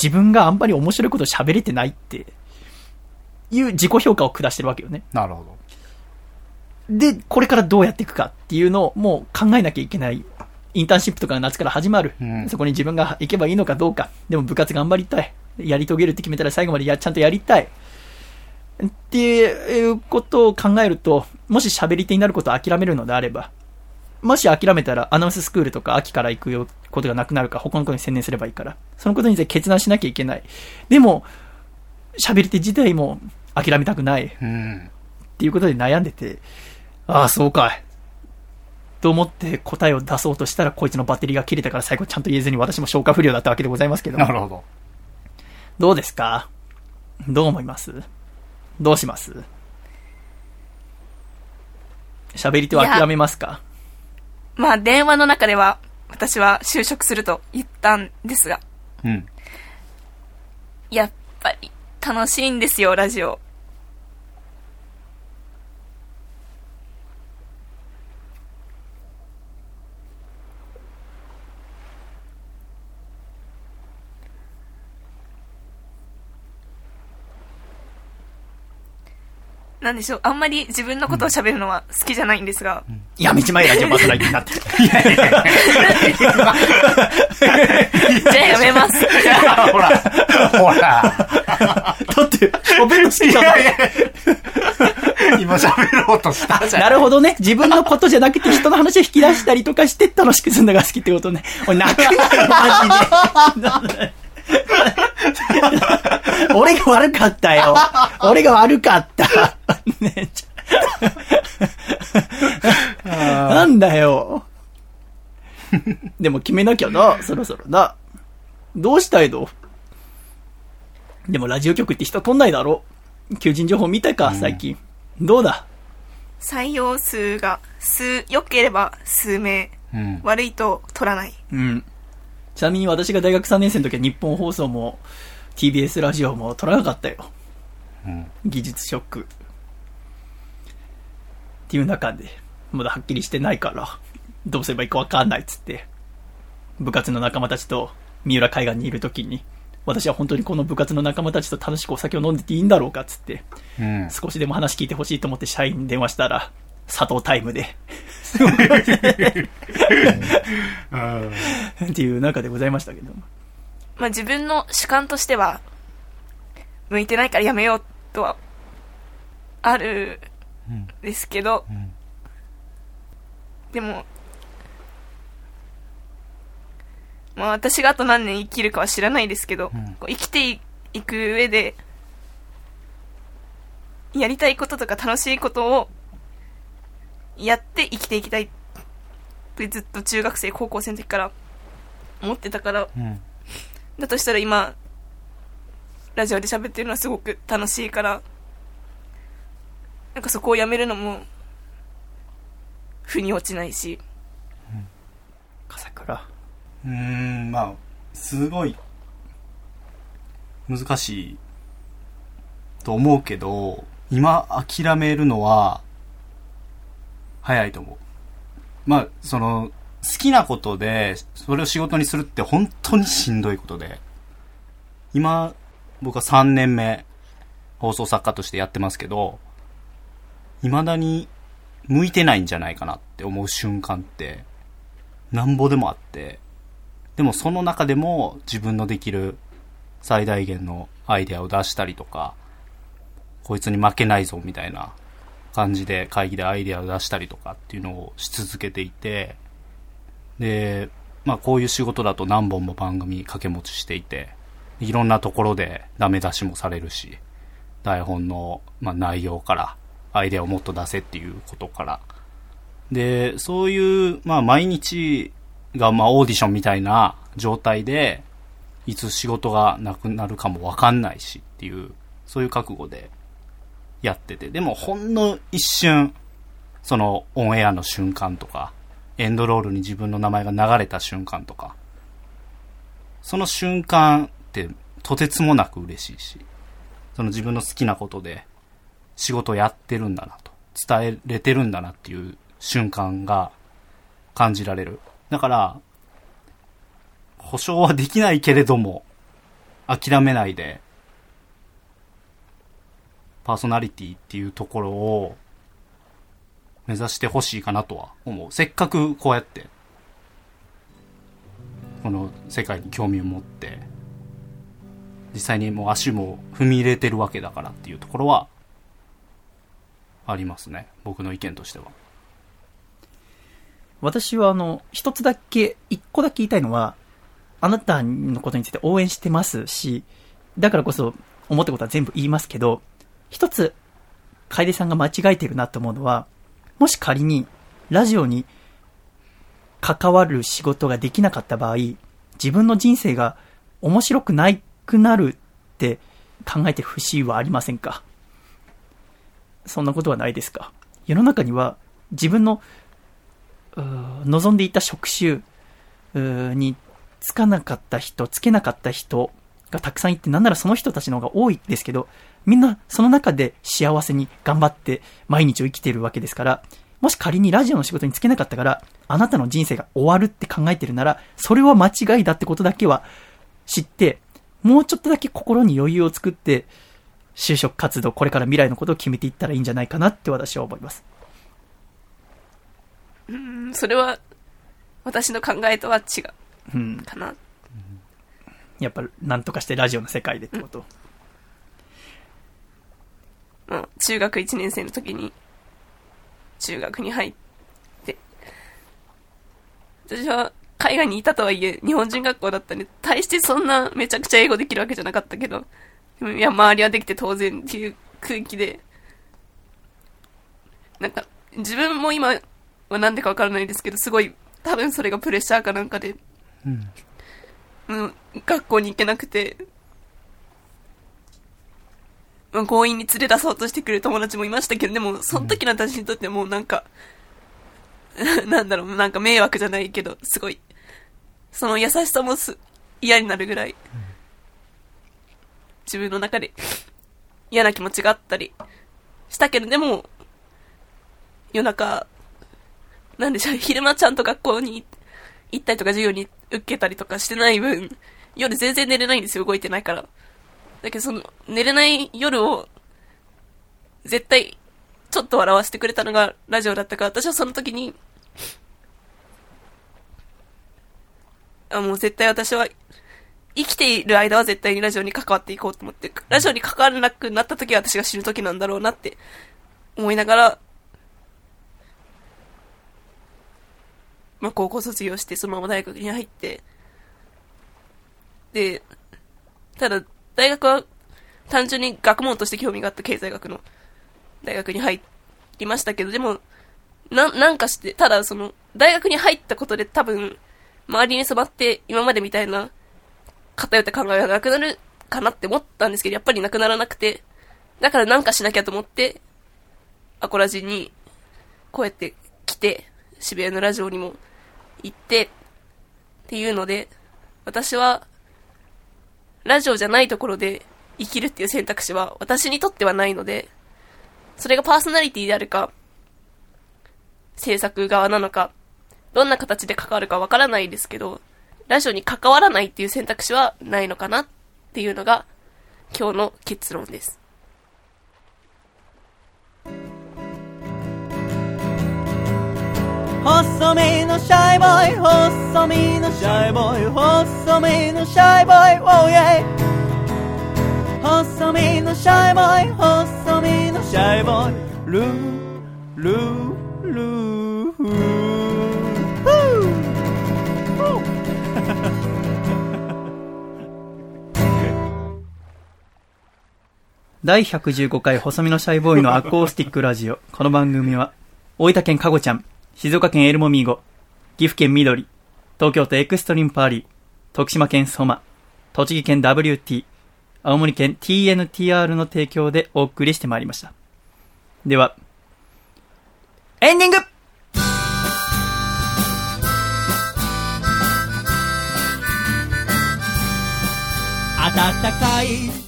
自分があんまり面白いこと喋れてないっていう自己評価を下してるわけよね。なるほど。で、これからどうやっていくかっていうのをもう考えなきゃいけない。インターンシップとかが夏から始まる。うんそこに自分が行けばいいのかどうか。でも部活頑張りたい。やり遂げるって決めたら最後までや、ちゃんとやりたい。っていうことを考えると、もし喋り手になることを諦めるのであれば、もし諦めたらアナウンススクールとか秋から行くよことがなくなるから他のことに専念すればいいから、そのことについて決断しなきゃいけない。でも、喋り手自体も諦めたくない。うん。っていうことで悩んでて、ああ、そうかい。と思って答えを出そうとしたら、こいつのバッテリーが切れたから最後ちゃんと言えずに私も消化不良だったわけでございますけど。なるほど。どうですか？どう思います？どうします？喋り手は諦めますか？まあ、電話の中では、私は就職すると言ったんですが、うん。やっぱり楽しいんですよ、ラジオ。なんでしょう、あんまり自分のことを喋るのは好きじゃないんですが、やめちまえラジオパーソナリティになって。じゃあやめます。ほら、ほら。だって、喋るの好きじゃない。今喋ろうとしたじゃん。なるほどね。自分のことじゃなくて人の話を引き出したりとかして楽しくするのが好きってことね。俺泣くなよ、マジで。俺が悪かったよ。俺が悪かった。ねなんだよ。でも決めなきゃな、そろそろな。どうしたいの？でもラジオ局って人取んないだろ。求人情報見たか、最近。どうだ？採用数が数、良ければ数名、うん。悪いと取らない。うん。ちなみに私が大学3年生の時は日本放送も TBS ラジオも取らなかったよ。うん。技術ショック。っていう中で、まだはっきりしてないから、どうすればいいかわかんないっつって、部活の仲間たちと三浦海岸にいる時に、私は本当にこの部活の仲間たちと楽しくお酒を飲んでていいんだろうかっつって、うん。少しでも話聞いてほしいと思って社員に電話したら、佐藤タイムで、っていう中でございましたけど。まあ自分の主観としては、向いてないからやめようとは、あるんですけど、んでも、まあ私があと何年生きるかは知らないですけど、う生きていく上で、やりたいこととか楽しいことをやって生きていきたい。ってずっと中学生、高校生の時から。思ってたから、うん。だとしたら今、ラジオで喋ってるのはすごく楽しいから、なんかそこをやめるのも、腑に落ちないし、笠倉。うーん、まあ、すごい、難しいと思うけど、今諦めるのは、早いと思う。まあ、その、好きなことで、それを仕事にするって本当にしんどいことで。今、僕は3年目、放送作家としてやってますけど、未だに向いてないんじゃないかなって思う瞬間って、なんぼでもあって、でもその中でも自分のできる最大限のアイデアを出したりとか、こいつに負けないぞみたいな感じで会議でアイデアを出したりとかっていうのをし続けていて、で、まあこういう仕事だと何本も番組掛け持ちしていて、いろんなところでダメ出しもされるし、台本の、まあ、内容からアイデアをもっと出せっていうことから、で、そういう、まあ毎日が、まあオーディションみたいな状態で、いつ仕事がなくなるかもわかんないしっていう、そういう覚悟でやってて、でもほんの一瞬、そのオンエアの瞬間とか、エンドロールに自分の名前が流れた瞬間とか、その瞬間ってとてつもなく嬉しいし、その自分の好きなことで仕事をやってるんだなと、伝えれてるんだなっていう瞬間が感じられる。だから、保証はできないけれども、諦めないで、パーソナリティっていうところを目指してほしいかなとは思う。せっかくこうやって、この世界に興味を持って、実際にもう足も踏み入れてるわけだからっていうところは、ありますね。僕の意見としては。私はあの、一つだけ、一個だけ言いたいのは、あなたのことについて応援してますし、だからこそ思ったことは全部言いますけど、一つ、楓さんが間違えてるなと思うのは、もし仮に、ラジオに関わる仕事ができなかった場合、自分の人生が面白くないくなるって考えてる節はありませんか？そんなことはないですか？世の中には自分の望んでいた職種につかなかった人、つけなかった人がたくさんいて、なんならその人たちの方が多いですけど、みんなその中で幸せに頑張って毎日を生きているわけですから、もし仮にラジオの仕事につけなかったから、あなたの人生が終わるって考えてるなら、それは間違いだってことだけは知って、もうちょっとだけ心に余裕を作って、就職活動、これから未来のことを決めていったらいいんじゃないかなって私は思います。うんそれは、私の考えとは違ううん。かな。やっぱ、なんとかしてラジオの世界でってこと。まあ、中学1年生の時に、中学に入って、私は海外にいたとはいえ、日本人学校だったんで、大してそんなめちゃくちゃ英語できるわけじゃなかったけど、でもいや、周りはできて当然っていう空気で、なんか、自分も今はなんでかわからないですけど、すごい、多分それがプレッシャーかなんかで、うん。うん、学校に行けなくて、まあ強引に連れ出そうとしてくる友達もいましたけど、でも、その時の私にとってもうなんか、なんだろう、なんか迷惑じゃないけど、すごい、その優しさもす嫌になるぐらい、自分の中で嫌な気持ちがあったりしたけど、でも、夜中、なんでしょう、昼間ちゃんと学校に行ったりとか授業に受けたりとかしてない分、夜全然寝れないんですよ、動いてないから。だけどその、寝れない夜を、絶対、ちょっと笑わせてくれたのがラジオだったから、私はその時に、あ、もう絶対私は、生きている間は絶対にラジオに関わっていこうと思って、ラジオに関わらなくなった時は私が死ぬ時なんだろうなって思いながら、まあ、高校卒業してそのまま大学に入って、で、ただ、大学は単純に学問として興味があった経済学の大学に入りましたけど、でも、な、なんかして、ただその、大学に入ったことで多分、周りに染まって今までみたいな偏った考えがなくなるかなって思ったんですけど、やっぱりなくならなくて、だからなんかしなきゃと思って、アコラジに、こうやって来て、渋谷のラジオにも行って、っていうので、私は、ラジオじゃないところで生きるっていう選択肢は私にとってはないので、それがパーソナリティであるか、制作側なのか、どんな形で関わるかわからないですけど、ラジオに関わらないっていう選択肢はないのかなっていうのが今日の結論です。細身のシャイボーイ細身のシャイボーイ細身のシャイボーイ oh yeah 細身のシャイボーイ細身のシャイボーイ。ルールールー。フー第115回細身のシャイボーイのアコースティックラジオ。この番組は、大分県かごちゃん、静岡県エルモミーゴ、岐阜県緑、東京都エクストリームパーリー、徳島県ソマ、栃木県 WT、青森県 TNTR の提供でお送りしてまいりました。では、エンディングかい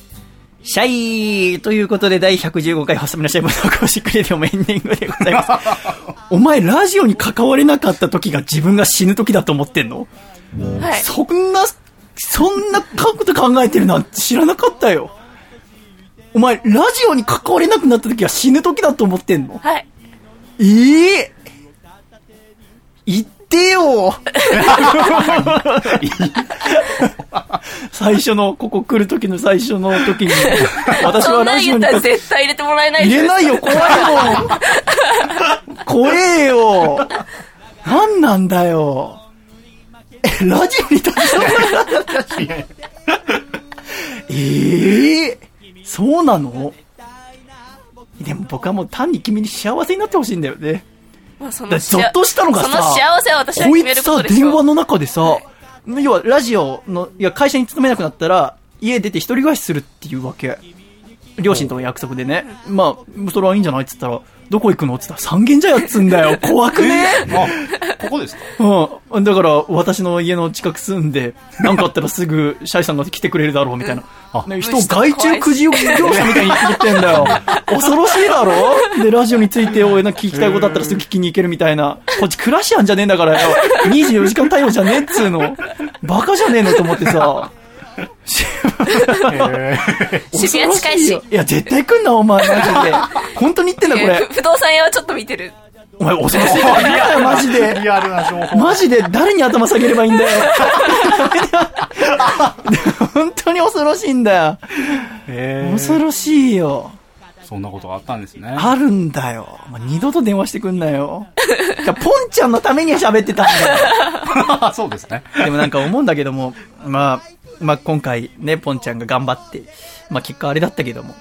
シャイということで、第115回細身のシャイボーイのアコースティオもエンディングでございます。お前、ラジオに関われなかった時が自分が死ぬ時だと思ってんの？はい。そんな、そんなこと考えてるなんて知らなかったよ。お前、ラジオに関われなくなった時は死ぬ時だと思ってんの？はい。ええ言ってよ 最初の、ここ来る時の最初の時に、私そはラジオに絶対入れてもらえない入れないよ、怖いもん。怖えよ。なんなんだよ。え、ラジオに携わるええそうなの？でも僕はもう単に君に幸せになってほしいんだよね。まあそだからゾッとしたのがさ、その幸せは私はこいつさ。電話の中でさ、要はラジオの、いや、会社に勤めなくなったら、家出て一人暮らしするっていうわけ。両親との約束でね。まあ、それはいいんじゃないっつったら、どこ行くの？っつったら、三軒茶屋っつんだよ。怖くね？あ、ここですか？うん。だから、私の家の近く住んで、なんかあったらすぐ、シャイさんが来てくれるだろう、みたいな。ね、人を外注くじ業者みたいに言ってんだよ。恐ろしいだろ？で、ラジオについて、おい、な聞きたいことあったらすぐ聞きに行けるみたいな。こっちクラシアンじゃねえんだからよ。24時間対応じゃねえっつうの。バカじゃねえのと思ってさ。渋谷近いし。いや、絶対来んな、お前、マジで。本当に言ってんだ、これ不動産屋はちょっと見てる。お前、恐ろしいから言うなよ、マジで。リアルな情報。マジで誰に頭下げればいいんだよ。本当に恐ろしいんだよ。恐ろしいよ。そんなことがあったんですね。あるんだよ。まあ二度と電話してくんなよ。ポンちゃんのために喋ってたんだよ。そうですね。でもなんか思うんだけども、まあ、まあ今回ね、ポンちゃんが頑張って、まあ結果あれだったけども、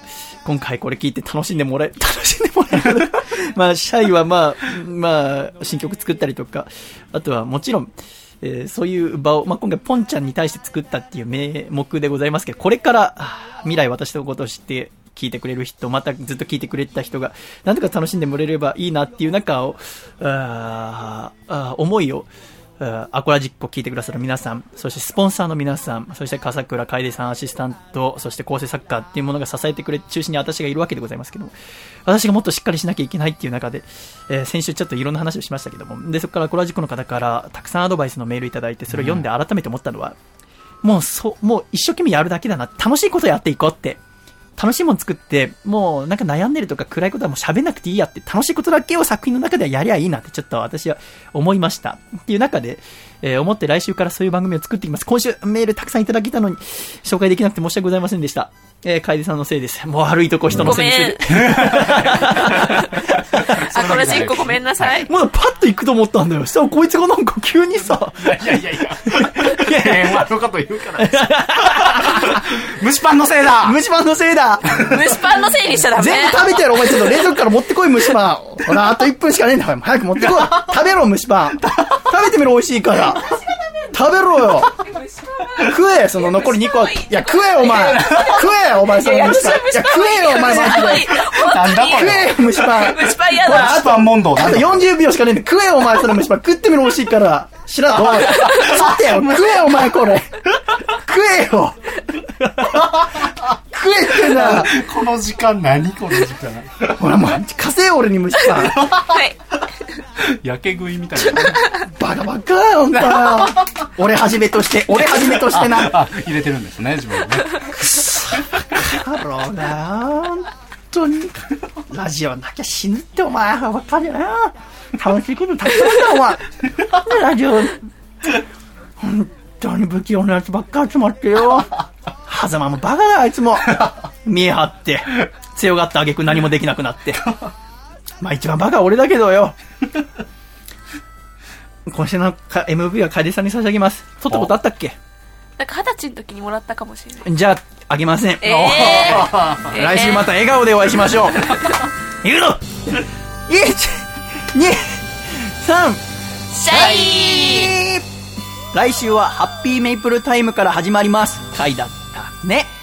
今回これ聞いて楽しんでもらえ、楽しんでもらえる。まあ、シャイはまあ、まあ、新曲作ったりとか、あとはもちろん、えーそういう場を、まあ、今回ポンちゃんに対して作ったっていう名目でございますけど、これから、未来私のことを知って聞いてくれる人、またずっと聞いてくれてた人が、なんとか楽しんでもらえればいいなっていう中を、あーあー思いを、アコラジックを聞いてくださる皆さん、そしてスポンサーの皆さん、そして笠倉楓さんアシスタント、そして構成作家っていうものが支えてくれ、中心に私がいるわけでございますけども、私がもっとしっかりしなきゃいけないっていう中で、えー先週ちょっといろんな話をしましたけども、で、そこからアコラジックの方からたくさんアドバイスのメールいただいて、それを読んで改めて思ったのは、もうそう、もう一生懸命やるだけだな、楽しいことやっていこうって。楽しいもの作って、もうなんか悩んでるとか暗いことはもう喋んなくていいやって、楽しいことだけを作品の中ではやりゃいいなってちょっと私は思いました。っていう中で、えー思って来週からそういう番組を作っていきます。今週メールたくさんいただけたのに、紹介できなくて申し訳ございませんでした。えー、楓さんのせいです。もう悪いとこ人のごせいにすめんる。あ、これ1個ごめんなさい。まだパッと行くと思ったんだよ。そしたらこいつがなんか急にさ、いやいやいや。電話のこと言うから。蒸しパンのせいだ蒸しパンのせいだ蒸しパンのせいにしちゃダメ。全部食べてやろ、お前ちょっと冷蔵庫から持ってこい、蒸しパン。ほら、あと1分しかねえんだから、早く持ってこい。食べろ、蒸しパン。食べてみろ、美味しいから。食べろよ。食え、その残り2個。いや、食えよ、お前。食えよ、お前、その蒸しパン。いや、食えよ、お前、マジで。なんだこ食えよ、蒸しパン。蒸しパン嫌だ。蒸しパン問答あと40秒しかねえんだ。食えよ、お前、その蒸しパン。食ってみろ、美味しいから。知らん。おい。さてよ、食えよ、お前、これ。食えよ。食えってんだ。この時間何この時間？ほら、もう、稼えよ、俺に蒸しパン。はい。やけ食いみたいな。バカバカよ、ほんとよ。俺はじめとして、俺はじめとしてな。あ、入れてるんですね、自分でね。だろうな、本当に。ラジオなきゃ死ぬって、お前。わかるよな。楽しいことたくさんあるんだ、お前。ラジオ、本当に不器用なやつばっか集まってよ。狭間もバカだ、あいつも。見え張って。強がった挙句何もできなくなって。まあ一番バカは俺だけどよ。今週のか MV は楓さんに差し上げます。撮ったことあったっけ？なんか二十歳の時にもらったかもしれない。じゃあ、あげません。ええー。来週また笑顔でお会いしましょう。言うの !1、2、3、シャイ来週はハッピーメイプルタイムから始まります。回だったね。